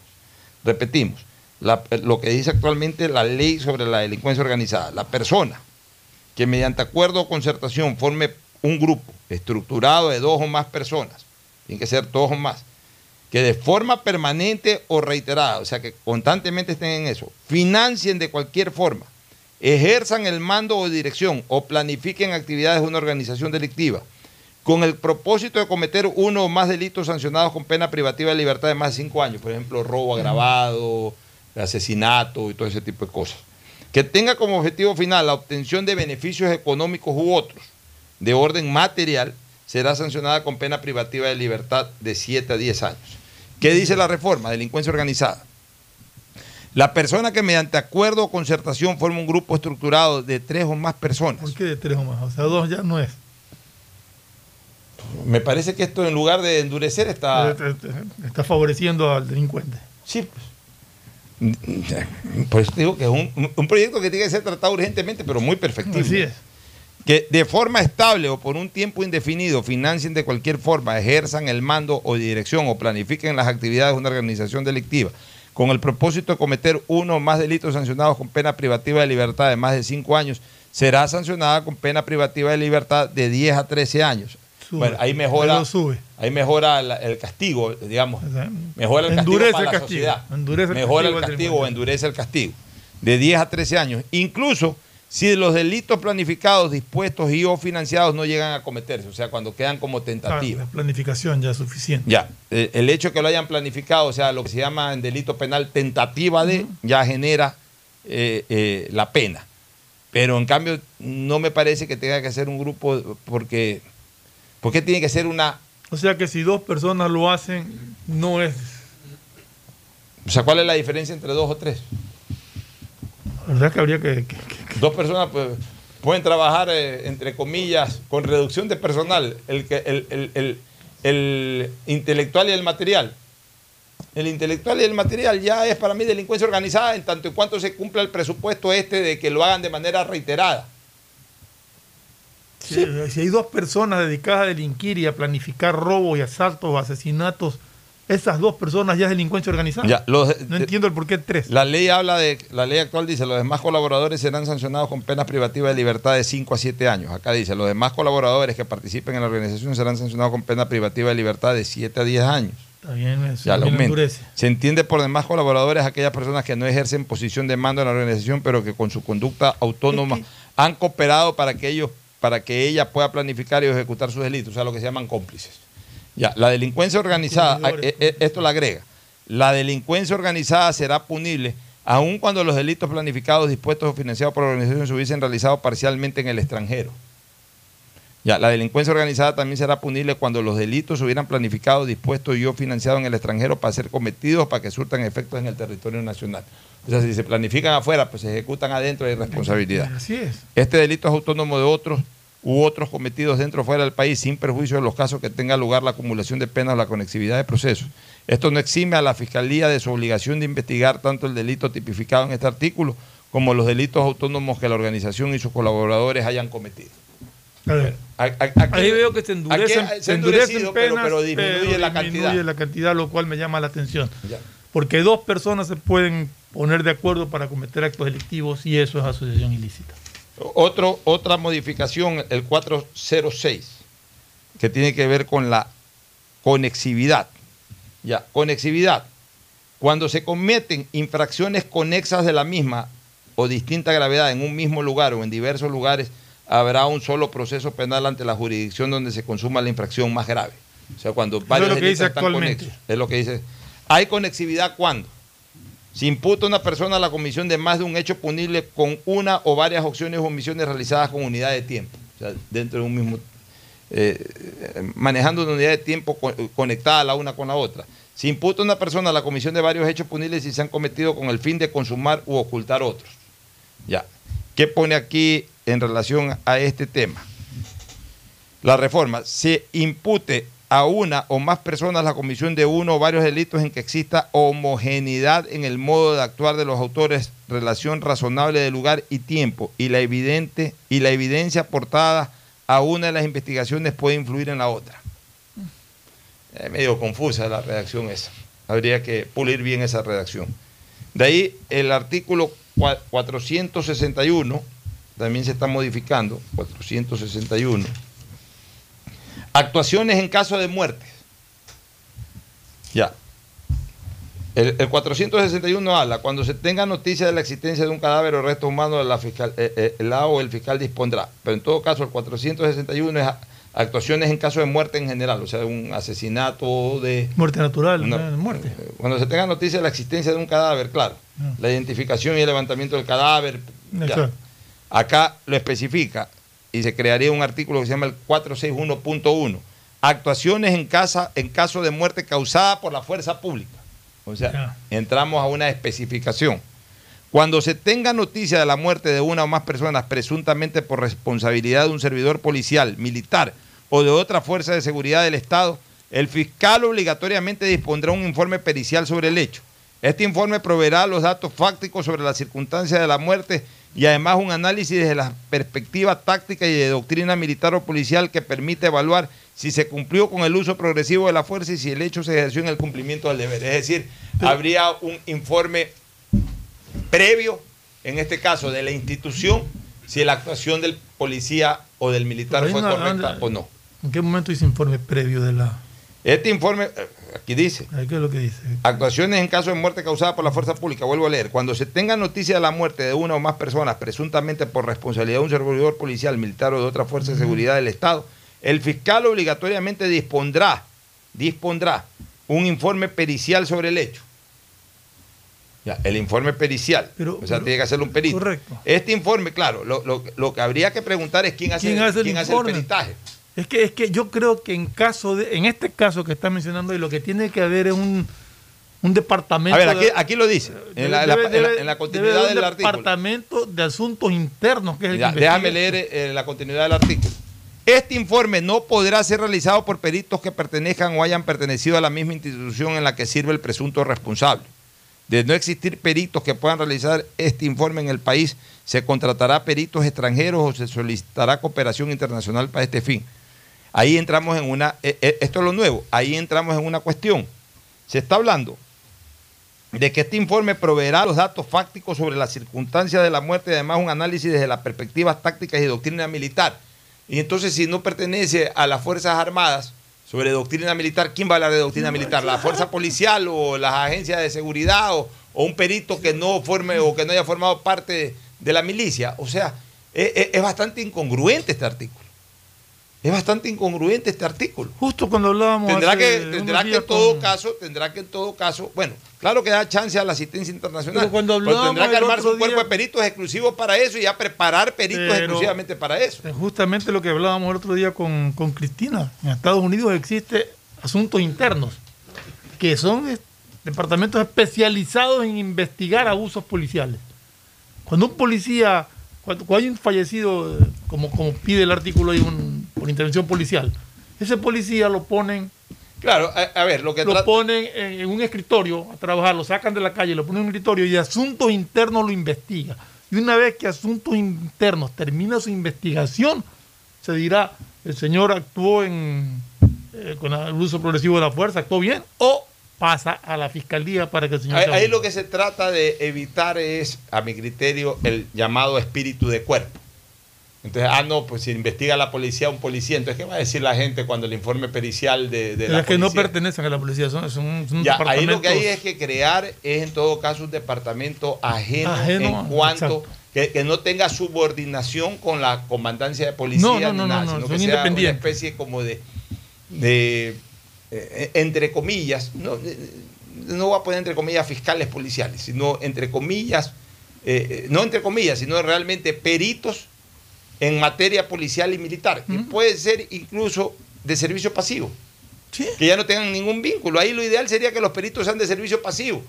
Repetimos, lo que dice actualmente la ley sobre la delincuencia organizada. La persona que mediante acuerdo o concertación forme un grupo estructurado de dos o más personas, tiene que ser dos o más, que de forma permanente o reiterada, o sea que constantemente estén en eso, financien de cualquier forma, ejerzan el mando o dirección o planifiquen actividades de una organización delictiva con el propósito de cometer uno o más delitos sancionados con pena privativa de libertad de más de cinco años, por ejemplo, robo agravado, asesinato y todo ese tipo de cosas. Que tenga como objetivo final la obtención de beneficios económicos u otros de orden material, será sancionada con pena privativa de libertad de 7 a 10 años. ¿Qué dice la reforma? Delincuencia organizada. La persona que mediante acuerdo o concertación forma un grupo estructurado de tres o más personas. ¿Por qué de tres o más? O sea, dos ya no es. Me parece que esto en lugar de endurecer está... Eh, Está favoreciendo al delincuente. Sí, pues. Por eso te digo que es un, un proyecto que tiene que ser tratado urgentemente, pero muy perfectible. Así es. Que de forma estable o por un tiempo indefinido financien de cualquier forma, ejerzan el mando o dirección o planifiquen las actividades de una organización delictiva con el propósito de cometer uno o más delitos sancionados con pena privativa de libertad de más de cinco años, será sancionada con pena privativa de libertad de 10 a 13 años. Sube. Bueno, ahí mejora, sube. ahí mejora la- el castigo, digamos. Mejora el Endurece castigo para el la castigo. sociedad. Endurece el Mejora castigo el castigo o endurece el castigo. De 10 a 13 años. Incluso si los delitos planificados, dispuestos y o financiados no llegan a cometerse. O sea, cuando quedan como Ah, tentativas. la planificación ya es suficiente. Ya, eh, el hecho que lo hayan planificado, o sea, lo que se llama en delito penal tentativa de, ya genera eh, eh, la pena. Pero en cambio, no me parece que tenga que ser un grupo, porque, porque tiene que ser una, O sea que si dos personas lo hacen, no es. o sea, ¿cuál es la diferencia entre dos o tres? La verdad que habría que. que- Dos personas pues, pueden trabajar, eh, entre comillas, con reducción de personal, el, que- el, el- el- el intelectual y el material. El intelectual y el material ya es para mí delincuencia organizada en tanto y cuanto se cumpla el presupuesto este de que lo hagan de manera reiterada. Si, si hay dos personas dedicadas a delinquir y a planificar robos y asaltos o asesinatos, esas dos personas ya es delincuencia organizada. Ya, los- no entiendo el por qué tres. La ley habla de, la ley actual dice, los demás colaboradores serán sancionados con penas privativas de libertad de 5 a 7 años. Acá dice, los demás colaboradores que participen en la organización serán sancionados con pena privativa de libertad de 7 a 10 años. Está bien, eso Ya endurece. Se entiende por demás colaboradores aquellas personas que no ejercen posición de mando en la organización, pero que con su conducta autónoma han cooperado para que ellos, para que ella pueda planificar y ejecutar sus delitos, o sea, lo que se llaman cómplices. Ya, la delincuencia organizada, eh, eh, esto la agrega, la delincuencia organizada será punible aun cuando los delitos planificados, dispuestos o financiados por la organización se hubiesen realizado parcialmente en el extranjero. Ya, la delincuencia organizada también será punible cuando los delitos se hubieran planificado, dispuestos y o financiados en el extranjero para ser cometidos para que surtan efectos en el territorio nacional. O sea, si se planifican afuera, pues se ejecutan adentro, hay responsabilidad. Así es. Este delito es autónomo de otros u otros cometidos dentro o fuera del país sin perjuicio de los casos que tenga lugar la acumulación de penas o la conexividad de procesos. Esto no exime a la Fiscalía de su obligación de investigar tanto el delito tipificado en este artículo como los delitos autónomos que la organización y sus colaboradores hayan cometido. A ver, A- a- aquí- Ahí veo que se endurecen, se endurecen pero- penas, pero disminuye la cantidad. disminuye la cantidad, lo cual me llama la atención. Ya. Porque dos personas se pueden poner de acuerdo para cometer actos delictivos y eso es asociación ilícita. Otro, otra modificación, el 406, que tiene que ver con la conexividad. Ya, conexividad. Cuando se cometen infracciones conexas de la misma o distinta gravedad en un mismo lugar o en diversos lugares, habrá un solo proceso penal ante la jurisdicción donde se consuma la infracción más grave. O sea, cuando varios lo que dice están actualmente. conexos. Es lo que dice. ¿Hay conexividad cuándo? Se imputa una persona a la comisión de más de un hecho punible con una o varias opciones o omisiones realizadas con unidad de tiempo. O sea, dentro de un mismo. eh, eh, manejando una unidad de tiempo co- conectada la una con la otra. Se imputa una persona a la comisión de varios hechos punibles si se han cometido con el fin de consumar u ocultar otros. Ya. ¿Qué pone aquí en relación a este tema? La reforma. Se impute a una o más personas la comisión de uno o varios delitos en que exista homogeneidad en el modo de actuar de los autores, relación razonable de lugar y tiempo, y la evidente y la evidencia aportada a una de las investigaciones puede influir en la otra. Es medio confusa la redacción esa. Habría que pulir bien esa redacción. De ahí el artículo cua- 461 también se está modificando, 461. Actuaciones en caso de muerte. Ya. El, el 461 habla, cuando se tenga noticia de la existencia de un cadáver o resto humano, la fiscal, eh, eh, la o el fiscal dispondrá. Pero en todo caso, el 461 es actuaciones en caso de muerte en general, o sea, un asesinato de... Muerte natural, Una- eh, muerte. Cuando se tenga noticia de la existencia de un cadáver, claro. Ah. La identificación y el levantamiento del cadáver. Acá lo especifica y se crearía un artículo que se llama el 461.1. Actuaciones en, casa, en caso de muerte causada por la fuerza pública. O sea, entramos a una especificación. Cuando se tenga noticia de la muerte de una o más personas presuntamente por responsabilidad de un servidor policial, militar o de otra fuerza de seguridad del Estado, el fiscal obligatoriamente dispondrá un informe pericial sobre el hecho. Este informe proveerá los datos fácticos sobre las circunstancias de la muerte y además un análisis desde la perspectiva táctica y de doctrina militar o policial que permite evaluar si se cumplió con el uso progresivo de la fuerza y si el hecho se ejerció en el cumplimiento del deber. Es decir, habría un informe previo, en este caso de la institución, si la actuación del policía o del militar fue correcta o no. ¿En qué momento hice informe previo de la... Este informe, eh, aquí dice, ¿Qué es lo que dice? Actuaciones en caso de muerte causada por la fuerza pública. Vuelvo a leer. Cuando se tenga noticia de la muerte de una o más personas, presuntamente por responsabilidad de un servidor policial, militar o de otra fuerza de seguridad del Estado, el fiscal obligatoriamente dispondrá, dispondrá un informe pericial sobre el hecho. Ya, el informe pericial. o sea, tiene que hacerlo un perito. Correcto. Este informe, claro, lo, lo- lo que habría que preguntar es quién hace, ¿Quién hace el quién hace informe? peritaje. Es que, es que yo creo que en caso de, en este caso que está mencionando y lo que tiene que haber es un, un departamento. A ver, aquí, lo dice, en la, en la- debe- en la- en la continuidad del un artículo. departamento de asuntos internos que es el Ya, que déjame leer eh, la continuidad del artículo. Este informe no podrá ser realizado por peritos que pertenezcan o hayan pertenecido a la misma institución en la que sirve el presunto responsable. De no existir peritos que puedan realizar este informe en el país, se contratará peritos extranjeros o se solicitará cooperación internacional para este fin. Ahí entramos en una, eh, eh, esto es lo nuevo, ahí entramos en una cuestión. Se está hablando de que este informe proveerá los datos fácticos sobre las circunstancias de la muerte y además un análisis desde las perspectivas tácticas y doctrina militar. Y entonces si no pertenece a las Fuerzas Armadas sobre doctrina militar, ¿quién va a hablar de doctrina militar? ¿La fuerza policial o las agencias de seguridad o, un perito que no forme o que no haya formado parte de la milicia? O sea, es, es- es bastante incongruente este artículo. Es bastante incongruente este artículo. Justo cuando hablábamos. Tendrá que, tendrá que en todo con- caso, tendrá que en todo caso, bueno, claro que da chance a la asistencia internacional. Pero cuando pero hablábamos tendrá que armarse un cuerpo día- de peritos exclusivos para eso y ya preparar peritos Pero- exclusivamente para eso. Es justamente lo que hablábamos el otro día con, con Cristina. En Estados Unidos existe asuntos internos, que son eh, departamentos especializados en investigar abusos policiales. Cuando un policía, cuando, cuando hay un fallecido, eh, como, como pide el artículo ahí, un- por intervención policial, ese policía lo ponen Claro, a, a ver, lo que lo ponen en, en un escritorio a trabajar, lo sacan de la calle, lo ponen en un escritorio y Asuntos Internos lo investiga. Y una vez que Asuntos Internos termina su investigación, se dirá, el señor actuó en, eh, con el uso progresivo de la fuerza, actuó bien, o pasa a la fiscalía para que el señor... ahí, lo que se trata de evitar es, a mi criterio, el llamado espíritu de cuerpo. Entonces, ah, no, pues si investiga la policía un policía, entonces, ¿qué va a decir la gente cuando el informe pericial de, la es que no policía? pertenecen a la policía, son, son, son Ya, ahí lo que hay es que crear es en todo caso un departamento ajeno, Ajeno, en cuanto que, que no tenga subordinación con la comandancia de policía No, no, ni no, nada, no, no, sino que sea una especie como de, de eh, entre comillas, no, eh, no voy a poner entre comillas fiscales policiales, sino entre comillas, eh, no entre comillas, sino realmente peritos en materia policial y militar, que puede ser incluso de servicio pasivo, que ya no tengan ningún vínculo. Ahí lo ideal sería que los peritos sean de servicio pasivo.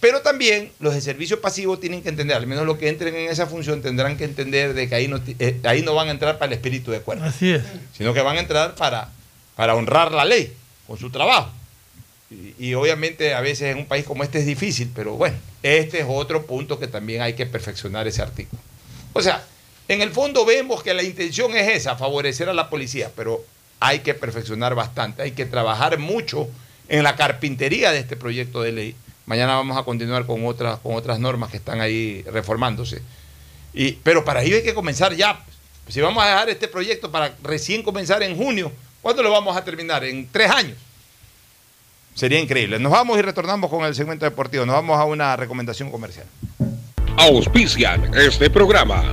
Pero también los de servicio pasivo tienen que entender, al menos los que entren en esa función tendrán que entender de que ahí no, eh, ahí no van a entrar para el espíritu de cuerpo, Así es. sino que van a entrar para, para honrar la ley con su trabajo. Y, y obviamente a veces en un país como este es difícil, pero bueno, este es otro punto que también hay que perfeccionar ese artículo. O sea, en el fondo vemos que la intención es esa, favorecer a la policía, pero hay que perfeccionar bastante, hay que trabajar mucho en la carpintería de este proyecto de ley. Mañana vamos a continuar con otras, con otras normas que están ahí reformándose. Y, pero para ello hay que comenzar ya. Si vamos a dejar este proyecto para recién comenzar en junio, ¿cuándo lo vamos a terminar? ¿En tres años? Sería increíble. Nos vamos y retornamos con el segmento deportivo. Nos vamos a una recomendación comercial. Auspician este programa.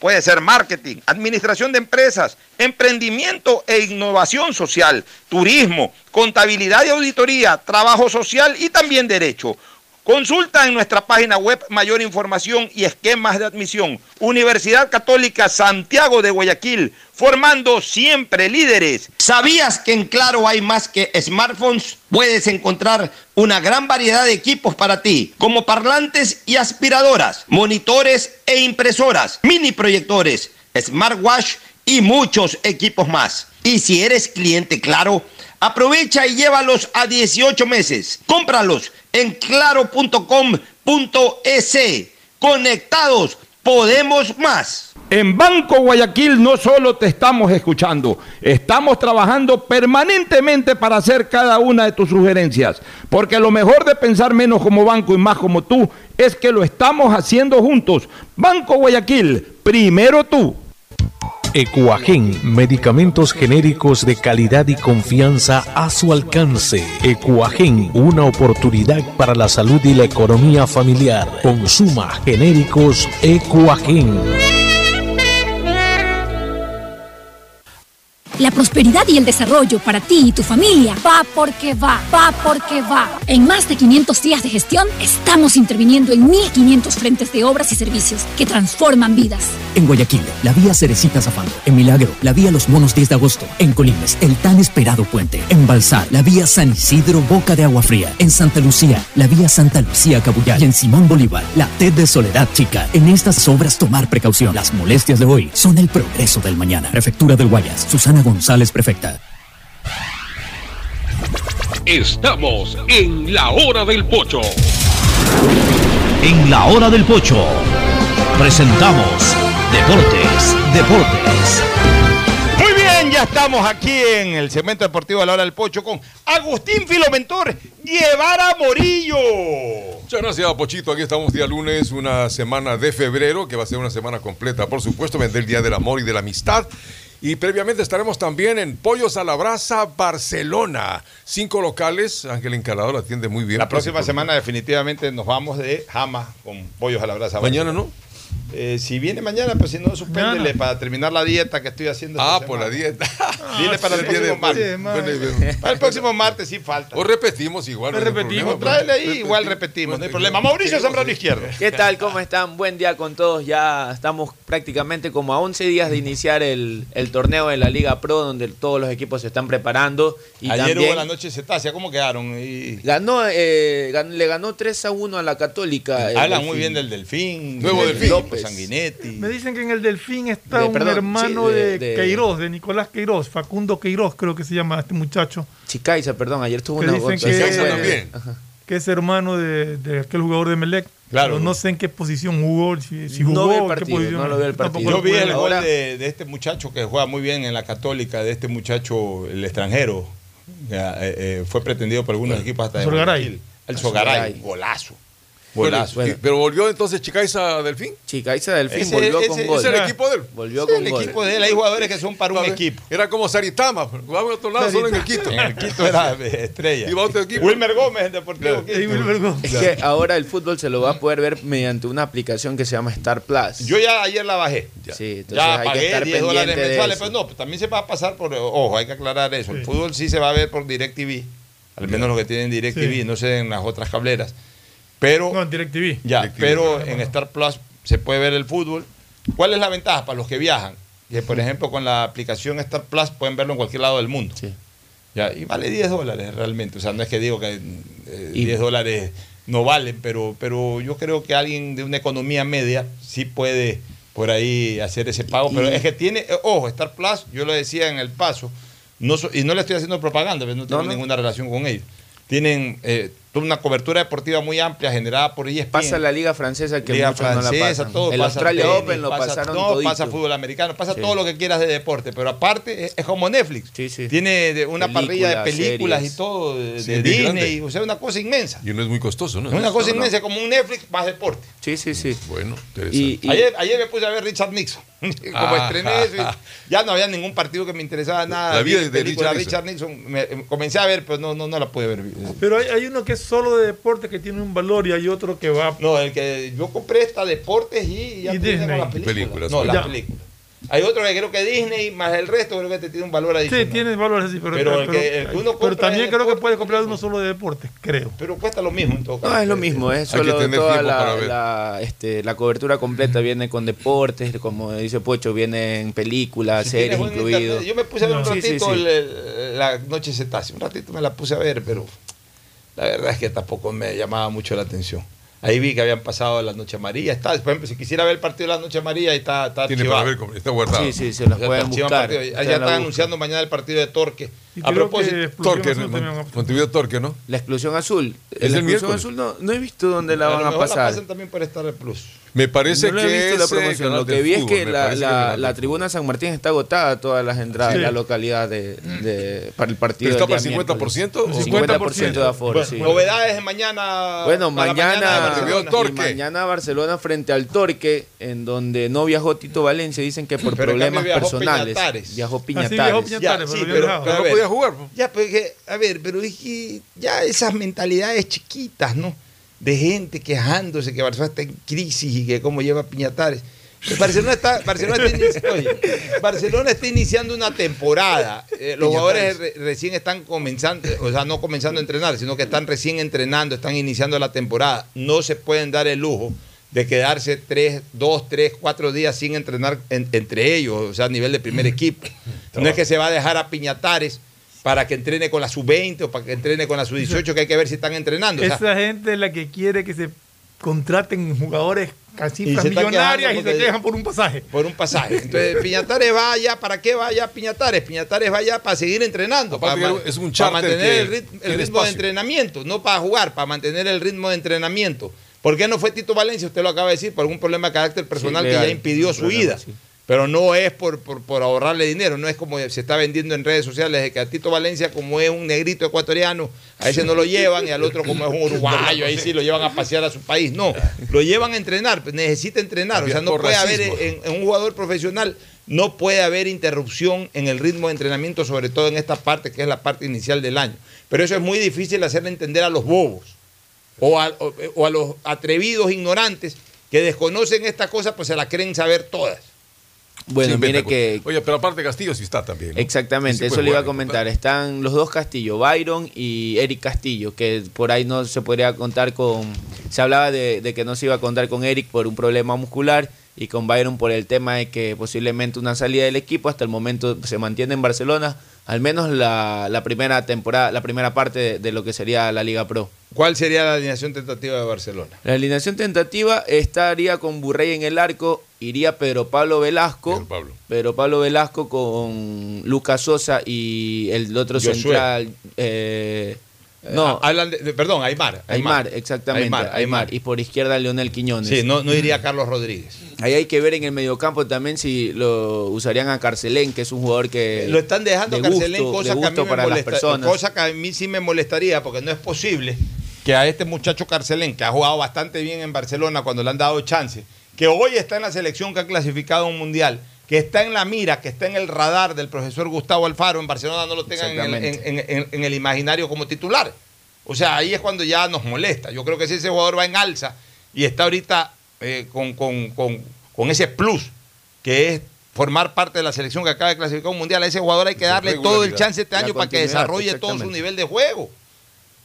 Puede ser marketing, administración de empresas, emprendimiento e innovación social, turismo, contabilidad y auditoría, trabajo social y también derecho. Consulta en nuestra página web mayor información y esquemas de admisión. Universidad Católica Santiago de Guayaquil, formando siempre líderes. ¿Sabías que en Claro hay más que smartphones? Puedes encontrar una gran variedad de equipos para ti, como parlantes y aspiradoras, monitores e impresoras, mini proyectores, smartwatch y muchos equipos más. Y si eres cliente Claro, aprovecha y llévalos a 18 meses. Cómpralos en claro.com.es. Conectados, podemos más. En Banco Guayaquil no solo te estamos escuchando, estamos trabajando permanentemente para hacer cada una de tus sugerencias, porque lo mejor de pensar menos como banco y más como tú es que lo estamos haciendo juntos. Banco Guayaquil, primero tú. Ecuagen, medicamentos genéricos de calidad y confianza a su alcance. Ecuagen, una oportunidad para la salud y la economía familiar. Consuma genéricos Ecuagen. La prosperidad y el desarrollo para ti y tu familia va porque va, va porque va. En más de 500 días de gestión, estamos interviniendo en 1.500 frentes de obras y servicios que transforman vidas. En Guayaquil, la vía Cerecita Zafando. En Milagro, la vía Los Monos 10 de agosto. En Colimes, el tan esperado puente. En Balsar, la vía San Isidro Boca de Agua Fría. En Santa Lucía, la vía Santa Lucía Cabuyal. Y en Simón Bolívar, la TED de Soledad Chica. En estas obras tomar precaución. Las molestias de hoy son el progreso del mañana. Prefectura del Guayas. Susana González, prefecta. Estamos en la hora del pocho. En la hora del pocho presentamos Deportes, Deportes. Muy bien, ya estamos aquí en el segmento deportivo a la hora del pocho con Agustín Filomentor, Guevara Morillo. Muchas gracias, Pochito. Aquí estamos día lunes, una semana de febrero, que va a ser una semana completa, por supuesto, vendrá el Día del Amor y de la Amistad. Y previamente estaremos también en Pollos a la Brasa, Barcelona. Cinco locales, Ángel Encarador atiende muy bien. La próxima semana definitivamente nos vamos de Jama con pollos a la brasa. Mañana no. Eh, si viene mañana, pues si no, suspéndele para terminar la dieta que estoy haciendo. Ah, por la dieta. Dile para el próximo de- martes. Para el próximo martes sí falta. O repetimos igual. no problema. Tráele ahí, igual repetimos, no hay problema. Mauricio Zambrano Izquierdo. ¿Qué tal? ¿Cómo están? Buen día con todos. Ya estamos prácticamente como a 11 días de iniciar el, el torneo de la Liga Pro, donde todos los equipos se están preparando. Y Ayer también hubo la noche cetácea, ¿cómo quedaron? Y- ganó, eh, le ganó 3 a 1 a la Católica. Delfín. muy bien del Delfín. Nuevo del Delfín. López, Sanguinetti. Me dicen que en el Delfín está De- un perdón, hermano sí, de, de- de- Queiroz, de Nicolás Queiroz, Facundo Queiroz, creo que se llama este muchacho. Chicaiza, perdón, ayer tuvo una dicen que, que es hermano de, de aquel jugador de Melec. Claro. Pero no sé en qué posición jugó, si, si No jugó, vi el en qué partido, posición. no lo vi el partido. Yo vi el gol de, de este muchacho que juega muy bien en la Católica, de este muchacho, el extranjero. Ya, eh, eh, fue pretendido por algunos equipos hasta de Sogaray. Guayaquil. El El Sogaray, Sogaray. Golazo. Bueno, pero volvió entonces Chicaiza Delfín. Chicaiza Delfín Ese- volvió ese- con gol. ¿Es el equipo de él? Volvió Sí, con el gol. equipo de él, hay jugadores que son para un equipo. Era como Saritama, jugaba en otro lado, solo en el Quito. En el Quito era estrella. Iba a otro equipo. Wilmer Gómez, el Deportivo Quito. Es que ahora el fútbol se lo va a poder ver mediante una aplicación que se llama Star Plus. Yo ya ayer la bajé. Sí, entonces ya hay que pagué estar 10 dólares mensuales, pero no, pues también se va a pasar por, ojo, hay que aclarar eso. El fútbol sí se va a ver por DirecTV, al menos los que tienen DirecTV, Sí. no sé en las otras cableras. Pero No, en DirecTV. ya, DirecTV. pero en Star Plus se puede ver el fútbol. ¿Cuál es la ventaja para los que viajan? Que por ejemplo con la aplicación Star Plus pueden verlo en cualquier lado del mundo. Ya, y vale 10 dólares realmente. O sea, no es que digo que eh, 10 dólares no valen, pero, pero yo creo que alguien de una economía media sí puede por ahí hacer ese pago. Pero es que tiene, eh, ojo, Star Plus, yo lo decía en el paso, no so- y no le estoy haciendo propaganda, pero no tengo No, no. ninguna relación con ellos. Tienen eh, toda una cobertura deportiva muy amplia generada por ESPN. Pasa la liga francesa que Liga muchos no la francesa, pasan. todo el pasa Australia tenis, Open lo pasa- pasaron no, todito. pasa fútbol americano, pasa Sí. todo lo que quieras de deporte, pero aparte es, es como Netflix. Tiene de- una parrilla de Películas, series. y todo, de, Sí, Disney, grande. o sea, una cosa inmensa. Y no es muy costoso, ¿no? Es una cosa No, no. inmensa, como un Netflix más deporte. Sí, sí, sí. Bueno, Y- y- Ayer, ayer me puse a ver Richard Nixon. Como Ah, estrené eso, y ya no había ningún partido que me interesaba nada. La vida Vi de película Richard Richard Nixon. me- me- comencé a ver, pero no, no, no la pude ver. Pero hay, hay uno que es solo de deporte que tiene un valor y hay otro que va. No, el que yo compré esta deportes y ya Y Disney. con las películas. Películas, no, las películas. Hay otro que creo que Disney más el resto creo que te tiene un valor Sí, adicional. tiene valores así, pero, Pero el que- el que uno pero también creo que puede comprar uno solo de deporte, creo. Pero cuesta lo mismo en todo caso. No, es lo mismo, es solo toda la, la, este, la cobertura completa viene con deportes, como dice Pocho, vienen películas, Si series internet, Yo me puse a ver un Sí, sí, ratito sí. el- el- la noche cetácea. Un ratito me la puse a ver, pero la verdad es que tampoco me llamaba mucho la atención. Ahí vi que habían pasado la Noche Amarilla. Está, por ejemplo, si quisiera ver el partido de la Noche Amarilla, ahí está, está Tiene archivado. para ver, cómo- está guardado. Sí, sí, se pueden buscar. partido. Está Ya están anunciando mañana el partido de Torque. Y A propósito, Torque, Montevideo Torque, ¿no? La exclusión azul. Es la el exclusión miércoles. azul no, no he visto dónde la a van lo a mejor la pasar. pasan también por Star Plus. Me parece no he que visto la promoción. Lo que vi es que la, parece que la- la tribuna San Martín está agotada, todas las entradas, Sí. la localidad de, de- para el partido. ¿Pero está para el 50% miércoles. o 50% de aforo, Bueno, sí. Novedades de mañana. Bueno, para mañana, Barcelona. mañana Barcelona frente al Torque, en donde no viajó Tito Valencia, dicen que por Pero problemas cambio viajó personales. Piñatares. Viajó Ah, sí, Piñatares. viajó Piñatares, Ya, pero pero- pero no podía jugar. pues. Ya, pues, que- a ver, pero es que ya esas mentalidades chiquitas, ¿no? De gente quejándose que Barcelona está en crisis y que cómo lleva Piñatares. Barcelona está, Barcelona está, inici- oye, Barcelona está iniciando una temporada. Eh, los jugadores re- recién están comenzando, o sea, no comenzando a entrenar, sino que están recién entrenando, están iniciando la temporada. No se pueden dar el lujo de quedarse tres, dos, tres, cuatro días sin entrenar en- entre ellos, o sea, a nivel de primer equipo. No es que se va a dejar a Piñatares para que entrene con la sub-20 o para que entrene con la sub-18, que hay que ver si están entrenando. O sea, Esa gente es la que quiere que se contraten jugadores casi millonarias y se quejan por un pasaje. por un pasaje. Entonces, Piñatares va allá, ¿para qué va allá Piñatares? Piñatares va allá para seguir entrenando, Aparte para, es un para mantener que el, rit- el ritmo espacio. de entrenamiento, no para jugar, para mantener el ritmo de entrenamiento. ¿Por qué no fue Tito Valencia? Usted lo acaba de decir, por algún problema de carácter personal que legal, ya impidió su problema, ida. sí. Pero no es por, por, por ahorrarle dinero, no es como se está vendiendo en redes sociales de que a Tito Valencia, como es un negrito ecuatoriano, a ese no lo llevan y al otro como es un uruguayo, ahí sí lo llevan a pasear a su país. No, lo llevan a entrenar, pues necesita entrenar. O sea, no puede haber en un jugador profesional, no puede haber interrupción en el ritmo de entrenamiento, sobre todo en esta parte que es la parte inicial del año. Pero eso es muy difícil hacerle entender a los bobos o a, o- o a los atrevidos ignorantes que desconocen esta cosa, pues se la creen saber todas. Bueno, Sí, mire que. Oye, pero aparte Castillo sí está también. ¿no? Exactamente, Sí, sí eso puede le iba a jugar, comentar. Están los dos Castillo, Byron y Eric Castillo, que por ahí no se podría contar con... Se hablaba de, de que no se iba a contar con Eric por un problema muscular y con Byron por el tema de que posiblemente una salida del equipo hasta el momento se mantiene en Barcelona, al menos la, la primera temporada, la primera parte de, de lo que sería la Liga Pro. ¿Cuál sería la alineación tentativa de Barcelona? La alineación tentativa estaría con Burrey en el arco, iría Pedro Pablo Velasco, Pedro Pablo. Pedro Pablo Velasco con Lucas Sosa y el otro central, eh, no, Eh, hablan de, perdón, Aymar. Aymar, exactamente, Aymar, Aymar, Aymar. y por izquierda Leonel Quiñones. Sí, no, no iría Carlos Rodríguez. Ahí hay que ver en el mediocampo también si lo usarían a Carcelén, que es un jugador que Lo están dejando de Carcelén, gusto- cosa de que a mí me las personas. cosa que a mí sí me molestaría, porque no es posible que a este muchacho Carcelén, que ha jugado bastante bien en Barcelona cuando le han dado chance, que hoy está en la selección que ha clasificado a un mundial, que está en la mira, que está en el radar del profesor Gustavo Alfaro, en Barcelona no lo tengan en el, Exactamente. en- en- en- en el imaginario como titular. O sea, ahí es cuando ya nos molesta. Yo creo que si ese jugador va en alza y está ahorita eh, con, con- con- con ese plus, que es formar parte de la selección que acaba de clasificar a un mundial, a ese jugador hay que darle todo el chance este año para que desarrolle todo su nivel de juego.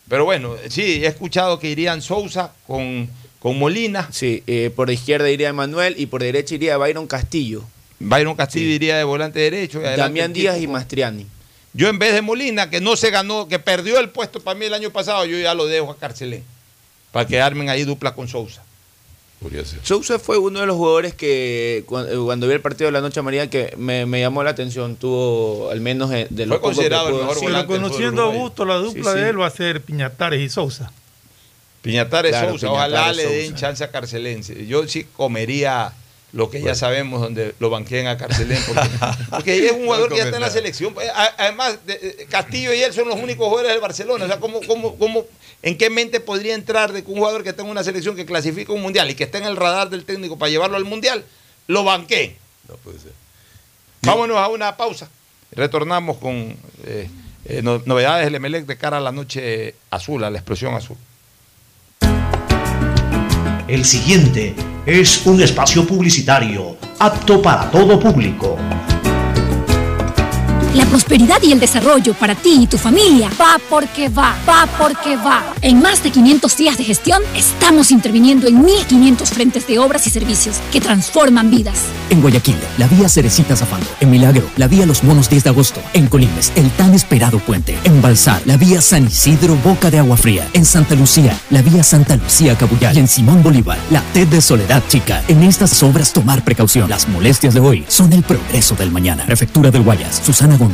Pero bueno, sí, he escuchado que irían Sousa con, con Molina. Sí, eh, por izquierda iría Emanuel y por derecha iría Byron Castillo. Byron Castillo iría de volante derecho. Damián Díaz y Mastriani. Yo en vez de Molina, que no se ganó, que perdió el puesto para mí el año pasado, yo ya lo dejo a Carcelén. Para que armen ahí dupla con Sousa. Ser. Sousa fue uno de los jugadores que eh, cuando, vi el partido de la noche amarilla que me, me llamó la atención. Tuvo al menos eh, de lo Fue considerado el mejor Sí, volante pero conociendo a gusto, la dupla Sí, sí. de él va a ser Piñatares y Sousa. Piñatares Claro, Sousa, ojalá le den chance a Carcelense. Yo sí comería lo que ya sabemos donde lo banqueen a Carcelén, porque, porque es un jugador que ya está en la selección. Eh, Además, de- de- Castillo y él son los únicos jugadores del Barcelona. O sea, ¿cómo, cómo, cómo, ¿en qué mente podría entrar de que un jugador que está en una selección que clasifica un mundial y que está en el radar del técnico para llevarlo al mundial, lo banqueen? No puede ser. Vámonos a una pausa. Retornamos con eh, eh, no- novedades del Emelec de cara a la noche azul, a la explosión azul. El siguiente es un espacio publicitario apto para todo público. La prosperidad y el desarrollo para ti y tu familia va porque va, va porque va. En más de 500 días de gestión, estamos interviniendo en 1.500 frentes de obras y servicios que transforman vidas. En Guayaquil, la vía Cerecita Zafando. En Milagro, la vía Los Monos 10 de agosto. En Colimes, el tan esperado puente. En Balsar, la vía San Isidro Boca de Agua Fría. En Santa Lucía, la vía Santa Lucía Cabuyal. Y en Simón Bolívar, la TED de Soledad Chica. En estas obras tomar precaución. Las molestias de hoy son el progreso del mañana. Prefectura del Guayas, Susana González.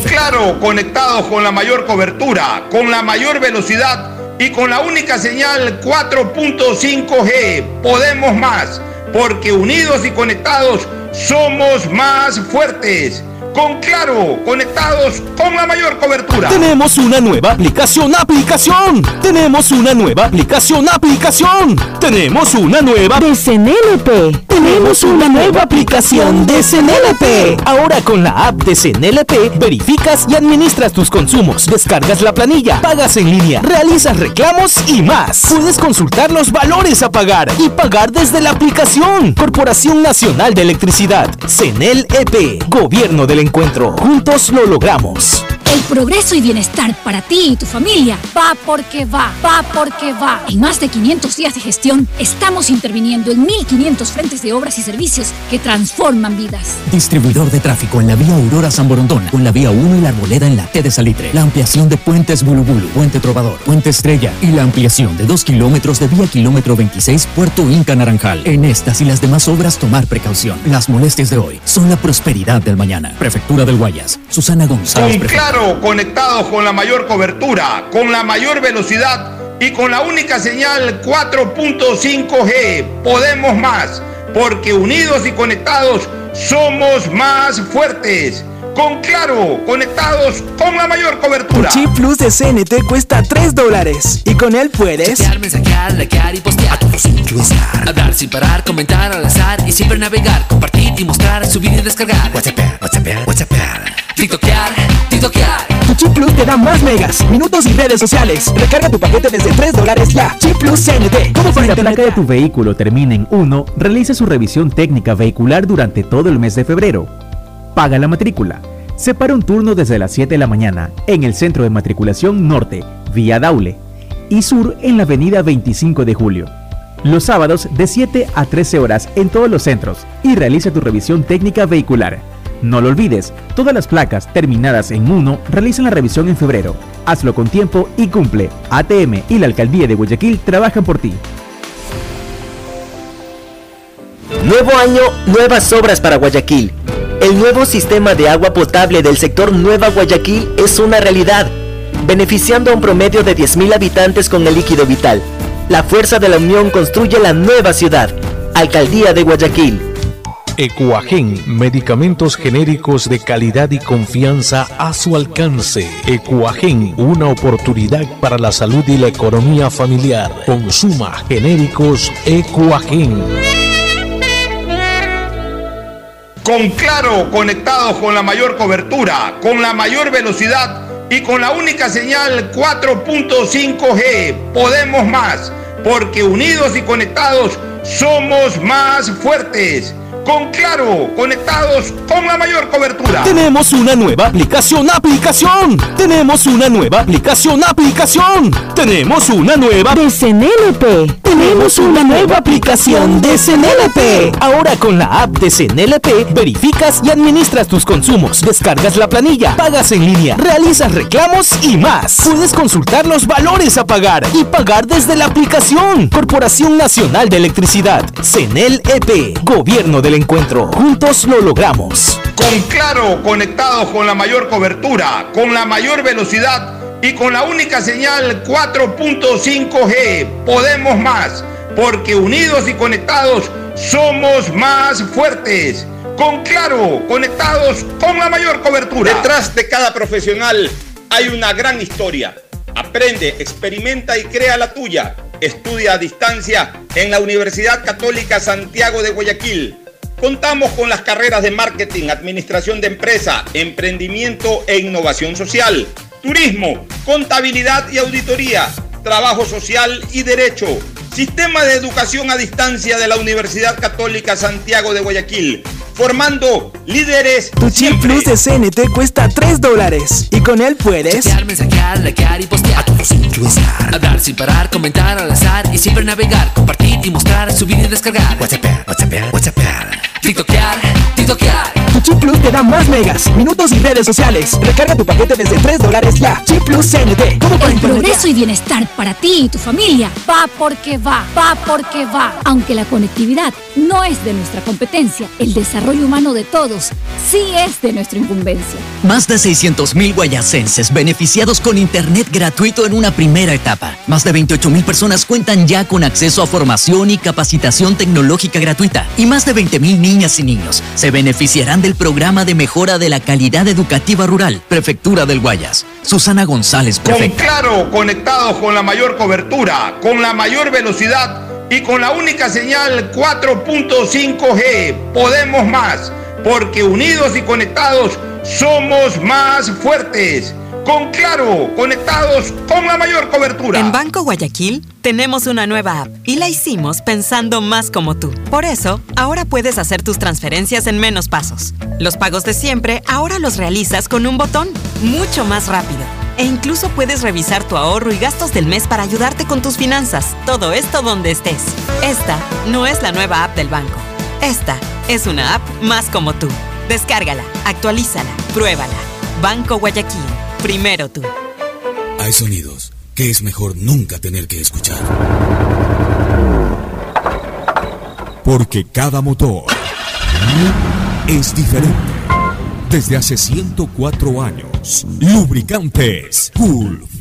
Con. Claro, conectados con la mayor cobertura, con la mayor velocidad y con la única señal 4.5G. Podemos más, porque unidos y conectados somos más fuertes. Con Claro, conectados con la mayor cobertura. Tenemos una nueva aplicación, aplicación. Tenemos una nueva aplicación, aplicación. Tenemos una nueva de CNLP. Tenemos una nueva aplicación de CNLP. Ahora con la app de CNLP verificas y administras tus consumos, descargas la planilla, pagas en línea, realizas reclamos y más. Puedes consultar los valores a pagar y pagar desde la aplicación. Corporación Nacional de Electricidad, CNLP, Gobierno del Encuentro. Juntos lo logramos. El progreso y bienestar para ti y tu familia va porque va, va porque va. En más de 500 días de gestión, estamos interviniendo en 1.500 frentes de obras y servicios que transforman vidas. Distribuidor de tráfico en la vía Aurora San Borondón, con la vía 1 y la Arboleda en la T de Salitre. La ampliación de puentes Bulubulu, Puente Trovador, Puente Estrella y la ampliación de 2 kilómetros de vía kilómetro 26 Puerto Inca Naranjal. En estas y las demás obras tomar precaución. Las molestias de hoy son la prosperidad del mañana. Prefectura del Guayas. Susana González. Con Claro, conectados con la mayor cobertura, con la mayor velocidad y con la única señal 4.5G. Podemos más, porque unidos y conectados somos más fuertes. Con Claro, conectados con la mayor cobertura. Chip Plus de CNT cuesta 3 dólares y con él puedes Chatear, mensajear, likear y postear. A todos sin Hablar sin parar, comentar al azar y siempre navegar, compartir y mostrar, subir y descargar. WhatsApp, WhatsApp, WhatsApp. TikTokear, TikTokear. Tu Chip Plus te da más megas, minutos y redes sociales. Recarga tu paquete desde 3 dólares ya. Chip Plus CNT. ¿Cómo Si la placa de tu vehículo termina en 1, realice su revisión técnica vehicular durante todo el mes de febrero. Paga la matrícula. Separa un turno desde las 7 de la mañana en el Centro de Matriculación Norte, vía Daule, y Sur en la Avenida 25 de Julio. Los sábados de 7 a 13 horas en todos los centros y realiza tu revisión técnica vehicular. No lo olvides, todas las placas terminadas en 1 realizan la revisión en febrero. Hazlo con tiempo y cumple. ATM y la Alcaldía de Guayaquil trabajan por ti. Nuevo año, nuevas obras para Guayaquil. El nuevo sistema de agua potable del sector Nueva Guayaquil es una realidad, beneficiando a un promedio de 10.000 habitantes con el líquido vital. La fuerza de la unión construye la nueva ciudad. Alcaldía de Guayaquil. Ecuagen, medicamentos genéricos de calidad y confianza a su alcance. Ecuagen, una oportunidad para la salud y la economía familiar. Consuma genéricos Ecuagen. Con Claro, conectados con la mayor cobertura, con la mayor velocidad y con la única señal 4.5G. Podemos más, porque unidos y conectados somos más fuertes. Con Claro, conectados con la mayor cobertura. Tenemos una nueva aplicación, aplicación. Tenemos una nueva aplicación, aplicación. Tenemos una nueva de CNLP. Tenemos una nueva aplicación de CNLP. Ahora con la app de CNLP verificas y administras tus consumos, descargas la planilla, pagas en línea, realizas reclamos y más. Puedes consultar los valores a pagar y pagar desde la aplicación. Corporación Nacional de Electricidad, CNLP, Gobierno del Encuentro. Juntos lo logramos. Con Claro, conectados con la mayor cobertura, con la mayor velocidad y con la única señal 4.5G. Podemos más, porque unidos y conectados somos más fuertes. Con Claro, conectados con la mayor cobertura. Detrás de cada profesional hay una gran historia. Aprende, experimenta y crea la tuya. Estudia a distancia en la Universidad Católica Santiago de Guayaquil. Contamos con las carreras de marketing, administración de empresa, emprendimiento e innovación social, turismo, contabilidad y auditoría, trabajo social y derecho. Sistema de educación a distancia de la Universidad Católica Santiago de Guayaquil, formando líderes. Tu Chip Plus de CNT cuesta 3 dólares y con él puedes Chatear, mensajear, likear y postear. A todos sin Hablar sin parar, comentar al azar y siempre navegar, compartir y mostrar, subir y descargar. WhatsApp, WhatsApp, WhatsApp. TikTokear, Tu Chip Plus te da más megas, minutos y redes sociales. Recarga tu paquete desde 3 dólares ya. Chip Plus CNT. ¿Cómo para El progreso y bienestar para ti y tu familia va porque va, va porque va. Aunque la conectividad no es de nuestra competencia, el desarrollo humano de todos sí es de nuestra incumbencia. Más de 600.000 guayacenses beneficiados con Internet gratuito en una primera etapa. Más de 28.000 personas cuentan ya con acceso a formación y capacitación tecnológica gratuita. Y más de 20.000 niñas y niños se beneficiarán de del programa de mejora de la calidad educativa rural, Prefectura del Guayas. Susana González, Con prefecta. Claro, conectados con la mayor cobertura, con la mayor velocidad y con la única señal 4.5G. Podemos más, porque unidos y conectados somos más fuertes. Con Claro, conectados con la mayor cobertura. En Banco Guayaquil tenemos una nueva app y la hicimos pensando más como tú. Por eso, ahora puedes hacer tus transferencias en menos pasos. Los pagos de siempre ahora los realizas con un botón, mucho más rápido. E incluso puedes revisar tu ahorro y gastos del mes para ayudarte con tus finanzas. Todo esto donde estés. Esta no es la nueva app del banco. Esta es una app más como tú. Descárgala, actualízala, pruébala. Banco Guayaquil. Primero tú. Hay sonidos que es mejor nunca tener que escuchar. Porque cada motor es diferente. Desde hace 104 años, Lubricantes Gulf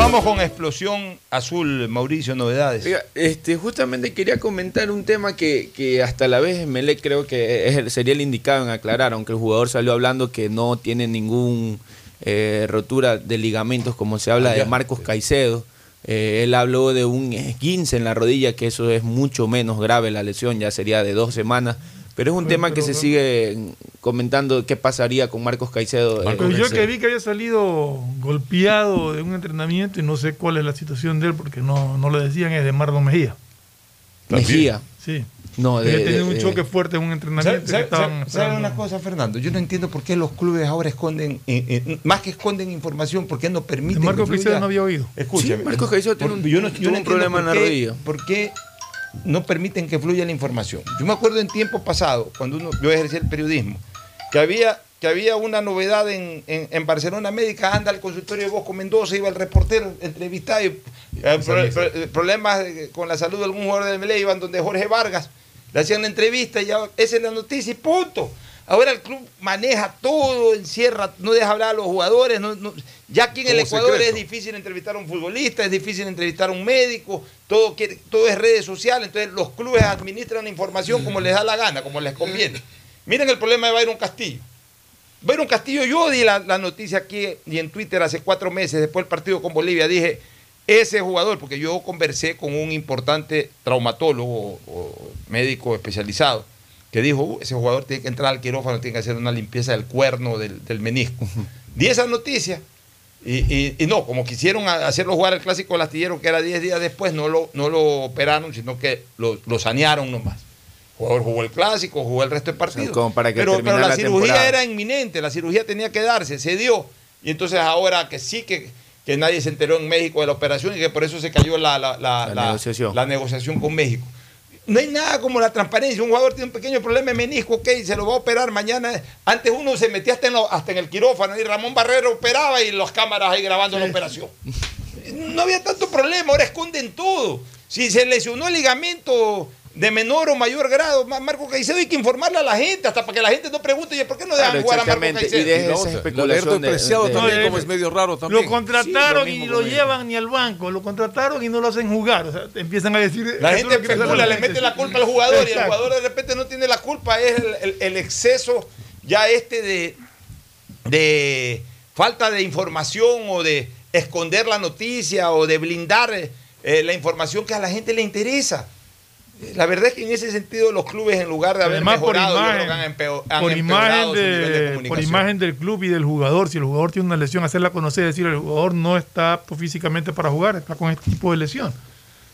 vamos con Explosión Azul, Mauricio, novedades. Oiga, este, justamente quería comentar un tema que, que hasta la vez Melec creo que es sería el indicado en aclarar, aunque el jugador salió hablando que no tiene ningún eh, rotura de ligamentos como se habla Ah, de. Marcos Caicedo. Eh, él habló de un esguince en la rodilla, que eso es mucho menos grave la lesión, ya sería de dos semanas. Pero es un tema que se sigue comentando qué pasaría con Marcos Caicedo. eh, Pues yo ese- que vi que había salido golpeado de un entrenamiento y no sé cuál es la situación de él porque no, no lo decían, es de Marlon Mejía. Mejía. Sí. No, Había de- tenido de- un choque fuerte en un entrenamiento. ¿Sabe, que estaban sabe- sabe una cosa, Fernando? Yo no entiendo por qué los clubes ahora esconden, eh, eh, más que esconden información, por qué no permiten. De Marco que fluya? Caicedo no había oído. Escúchame. Sí, Marcos Caicedo tiene un- Por- yo no- yo tuvo no un entiendo problema en la rodilla. ¿Por qué no permiten que fluya la información? Yo me acuerdo en tiempo pasado, cuando uno, yo ejercía el periodismo, que había, que había una novedad en, en- en Barcelona Médica, anda al consultorio de Bosco Mendoza, iba el reportero entrevistado, y, eh, pro- pro- problemas eh, con la salud de algún jugador del Melé, iban donde Jorge Vargas, le hacían la entrevista y ya, esa es la noticia y punto. Ahora el club maneja todo, encierra, no deja hablar a los jugadores. no- no- ya aquí en el Ecuador secreto. es difícil entrevistar a un futbolista, es difícil entrevistar a un médico, todo, quiere- todo es redes sociales, entonces los clubes administran la información como les da la gana, como les conviene. Miren el problema de Byron Castillo. Byron Castillo, yo di la, la noticia aquí y en Twitter hace cuatro meses, después del partido con Bolivia, dije, ese jugador, porque yo conversé con un importante traumatólogo o médico especializado, que dijo, "Uh, ese jugador tiene que entrar al quirófano, tiene que hacer una limpieza del cuerno, del, del menisco. Di esa noticia y, y- y no, como quisieron hacerlo jugar el clásico del astillero, que era 10 días después, no lo, no lo operaron, sino que lo, lo sanearon nomás. El jugador jugó el clásico, jugó el resto del partido. como para que pero, pero la, la cirugía temporada. era inminente, la cirugía tenía que darse, se dio. Y entonces ahora que sí que, que nadie se enteró en México de la operación y que por eso se cayó la, la- negociación. la negociación con México. No hay nada como la transparencia. Un jugador tiene un pequeño problema de menisco, ok, se lo va a operar mañana. Antes uno se metía hasta en, lo- hasta en el quirófano y Ramón Barrero operaba y las cámaras ahí grabando la operación. No había tanto problema, ahora esconden todo. Si se lesionó el ligamento de menor o mayor grado, Ma- Marco Caicedo hay que informarle a la gente, hasta para que la gente no pregunte, oye, ¿por qué no dejan Claro, jugar a Marco Caicedo? y deje esa especulación de- depreciado de- también, como es medio raro también. Lo contrataron Sí, lo y lo llevan ni al banco, lo contrataron y no lo hacen jugar. O sea, empiezan a decir. La gente especula, la le mete la culpa al jugador y el jugador de repente no tiene la culpa, es el, el- el exceso ya este de, de falta de información o de esconder la noticia o de blindar eh, la información que a la gente le interesa. La verdad es que en ese sentido los clubes en lugar de haber Además, mejorado, imagen, han, han por, empeorado imagen su nivel de de, por imagen del club y del jugador, si el jugador tiene una lesión, hacerla conocer, decir el jugador no está apto físicamente para jugar, está con este tipo de lesión.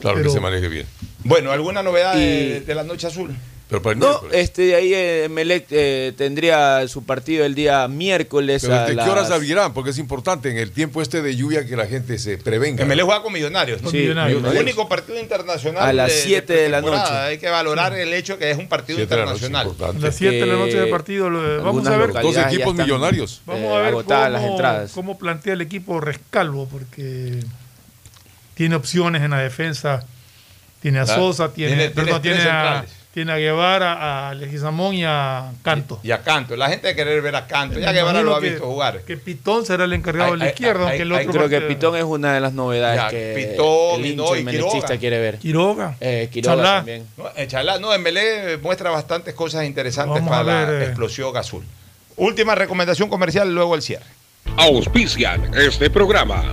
Claro Pero- que se maneje bien. Bueno, ¿alguna novedad Y- de, de la noche azul? Pero para el No, miércoles. este, de ahí eh, Melec eh, tendría su partido el día miércoles Pero a ¿de qué horas abrirán? Porque es importante en el tiempo este de lluvia que la gente se prevenga. Que me le juega con Millonarios. ¿no? Sí, Millonarios. El único partido internacional. A las de- de 7 de la noche. Hay que valorar el hecho que es un partido Siete de la noche, internacional. A las 7 de la noche de que partido, lo- vamos a ver, Dos equipos millonarios. vamos eh, a ver agotadas las cómo, entradas. cómo plantea el equipo Rescalvo, porque tiene opciones en la defensa. Tiene a Sosa, tiene, tiene- perdón, tiene tiene, tres a, centrales. Tiene a Guevara, a Legisamón y a Canto. Y a Canto. La gente va a querer ver a Canto. Ya Guevara lo ha imagino que- visto jugar. Que Pitón será el encargado de la izquierda, ay, aunque el ay, otro Creo que Pitón es una de las novedades Ya, que Pitón, el y no, hincha y menechista Quiroga. quiere ver. Quiroga. Eh, Quiroga Chalá. también. No, eh, Chalá, no, Embelé muestra bastantes cosas interesantes Vamos para ver, la eh. explosión azul. Última recomendación comercial, luego el cierre. Auspician este programa.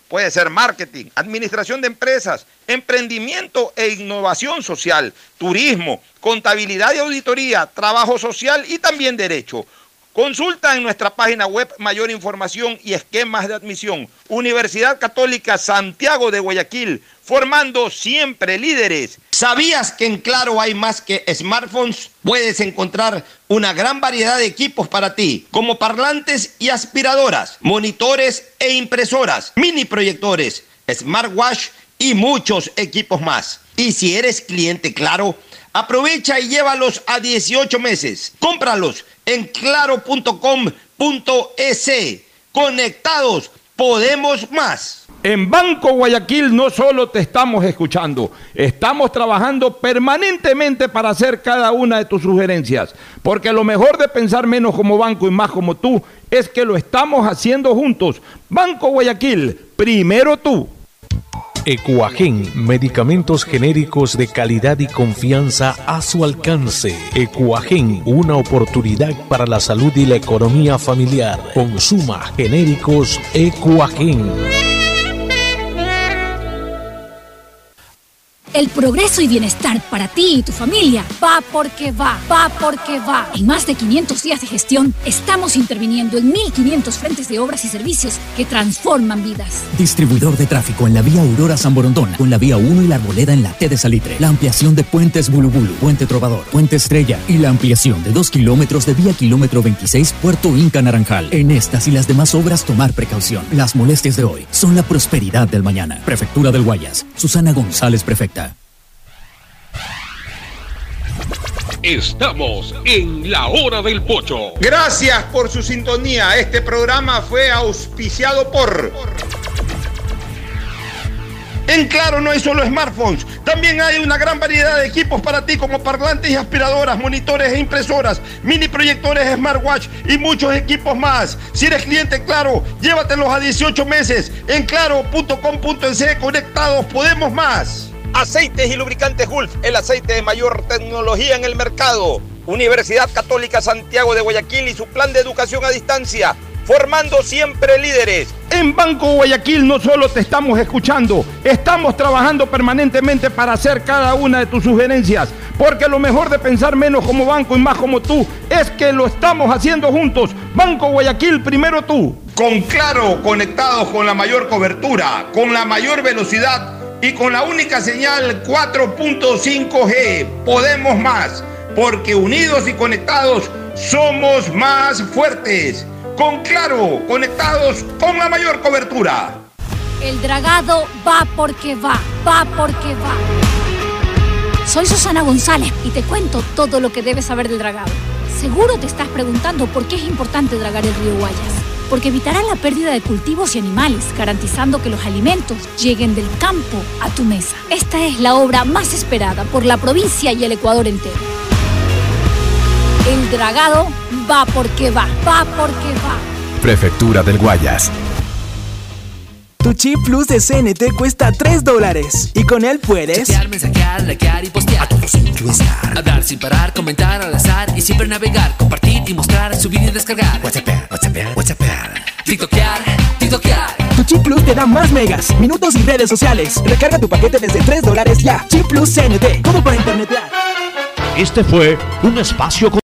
Puede ser marketing, administración de empresas, emprendimiento e innovación social, turismo, contabilidad y auditoría, trabajo social y también derecho. Consulta en nuestra página web mayor información y esquemas de admisión. Universidad Católica Santiago de Guayaquil, formando siempre líderes. ¿Sabías que en Claro hay más que smartphones? Puedes encontrar una gran variedad de equipos para ti, como parlantes y aspiradoras, monitores e impresoras, mini proyectores, smartwatch y muchos equipos más. Y si eres cliente Claro, aprovecha y llévalos a 18 meses. Cómpralos en claro.com.es. Conectados, podemos más. En Banco Guayaquil no solo te estamos escuchando, estamos trabajando permanentemente para hacer cada una de tus sugerencias, porque lo mejor de pensar menos como banco y más como tú es que lo estamos haciendo juntos. Banco Guayaquil, primero tú. Ecuagen, medicamentos genéricos de calidad y confianza a su alcance. Ecuagen, una oportunidad para la salud y la economía familiar. Consuma genéricos Ecuagen. El progreso y bienestar para ti y tu familia va porque va, va porque va. En más de 500 días de gestión, estamos interviniendo en 1.500 frentes de obras y servicios que transforman vidas. Distribuidor de tráfico en la vía Aurora San Borondona, con la vía 1 y la arboleda en la T de Salitre. La ampliación de puentes Bulubulu, Puente Trovador, Puente Estrella y la ampliación de 2 kilómetros de vía kilómetro 26 Puerto Inca Naranjal. En estas y las demás obras tomar precaución. Las molestias de hoy son la prosperidad del mañana. Prefectura del Guayas. Susana González, prefecta. Estamos en la hora del pocho. Gracias por su sintonía. Este programa fue auspiciado por... En Claro no hay solo smartphones, también hay una gran variedad de equipos para ti como parlantes y aspiradoras, monitores e impresoras, mini proyectores smartwatch y muchos equipos más. Si eres cliente Claro, llévatelos a 18 meses. En claro.com.es conectados podemos más. Aceites y lubricantes Gulf, el aceite de mayor tecnología en el mercado. Universidad Católica Santiago de Guayaquil y su plan de educación a distancia, formando siempre líderes. En Banco Guayaquil no solo te estamos escuchando, estamos trabajando permanentemente para hacer cada una de tus sugerencias, porque lo mejor de pensar menos como banco y más como tú es que lo estamos haciendo juntos. Banco Guayaquil, primero tú. Con Claro, conectados con la mayor cobertura, con la mayor velocidad y con la única señal 4.5G. Podemos más, porque unidos y conectados somos más fuertes. Con Claro, conectados con la mayor cobertura. El dragado va porque va, va porque va. Soy Susana González y te cuento todo lo que debes saber del dragado. Seguro te estás preguntando por qué es importante dragar el río Guayas. Porque evitará la pérdida de cultivos y animales, garantizando que los alimentos lleguen del campo a tu mesa. Esta es la obra más esperada por la provincia y el Ecuador entero. El dragado va porque va, va porque va. Prefectura del Guayas. Tu chip plus de CNT cuesta 3 dólares y con él puedes Chatear, mensajear, likear y postear. A todos influenciar. Hablar sin parar, comentar al azar y siempre navegar, compartir y mostrar, subir y descargar. WhatsApp, WhatsApp, WhatsApp. TikTokear, TikTokear. Tu chip plus te da más megas, minutos y redes sociales. Recarga tu paquete desde 3 dólares ya. Chip plus CNT, como para internetear. Este fue un espacio con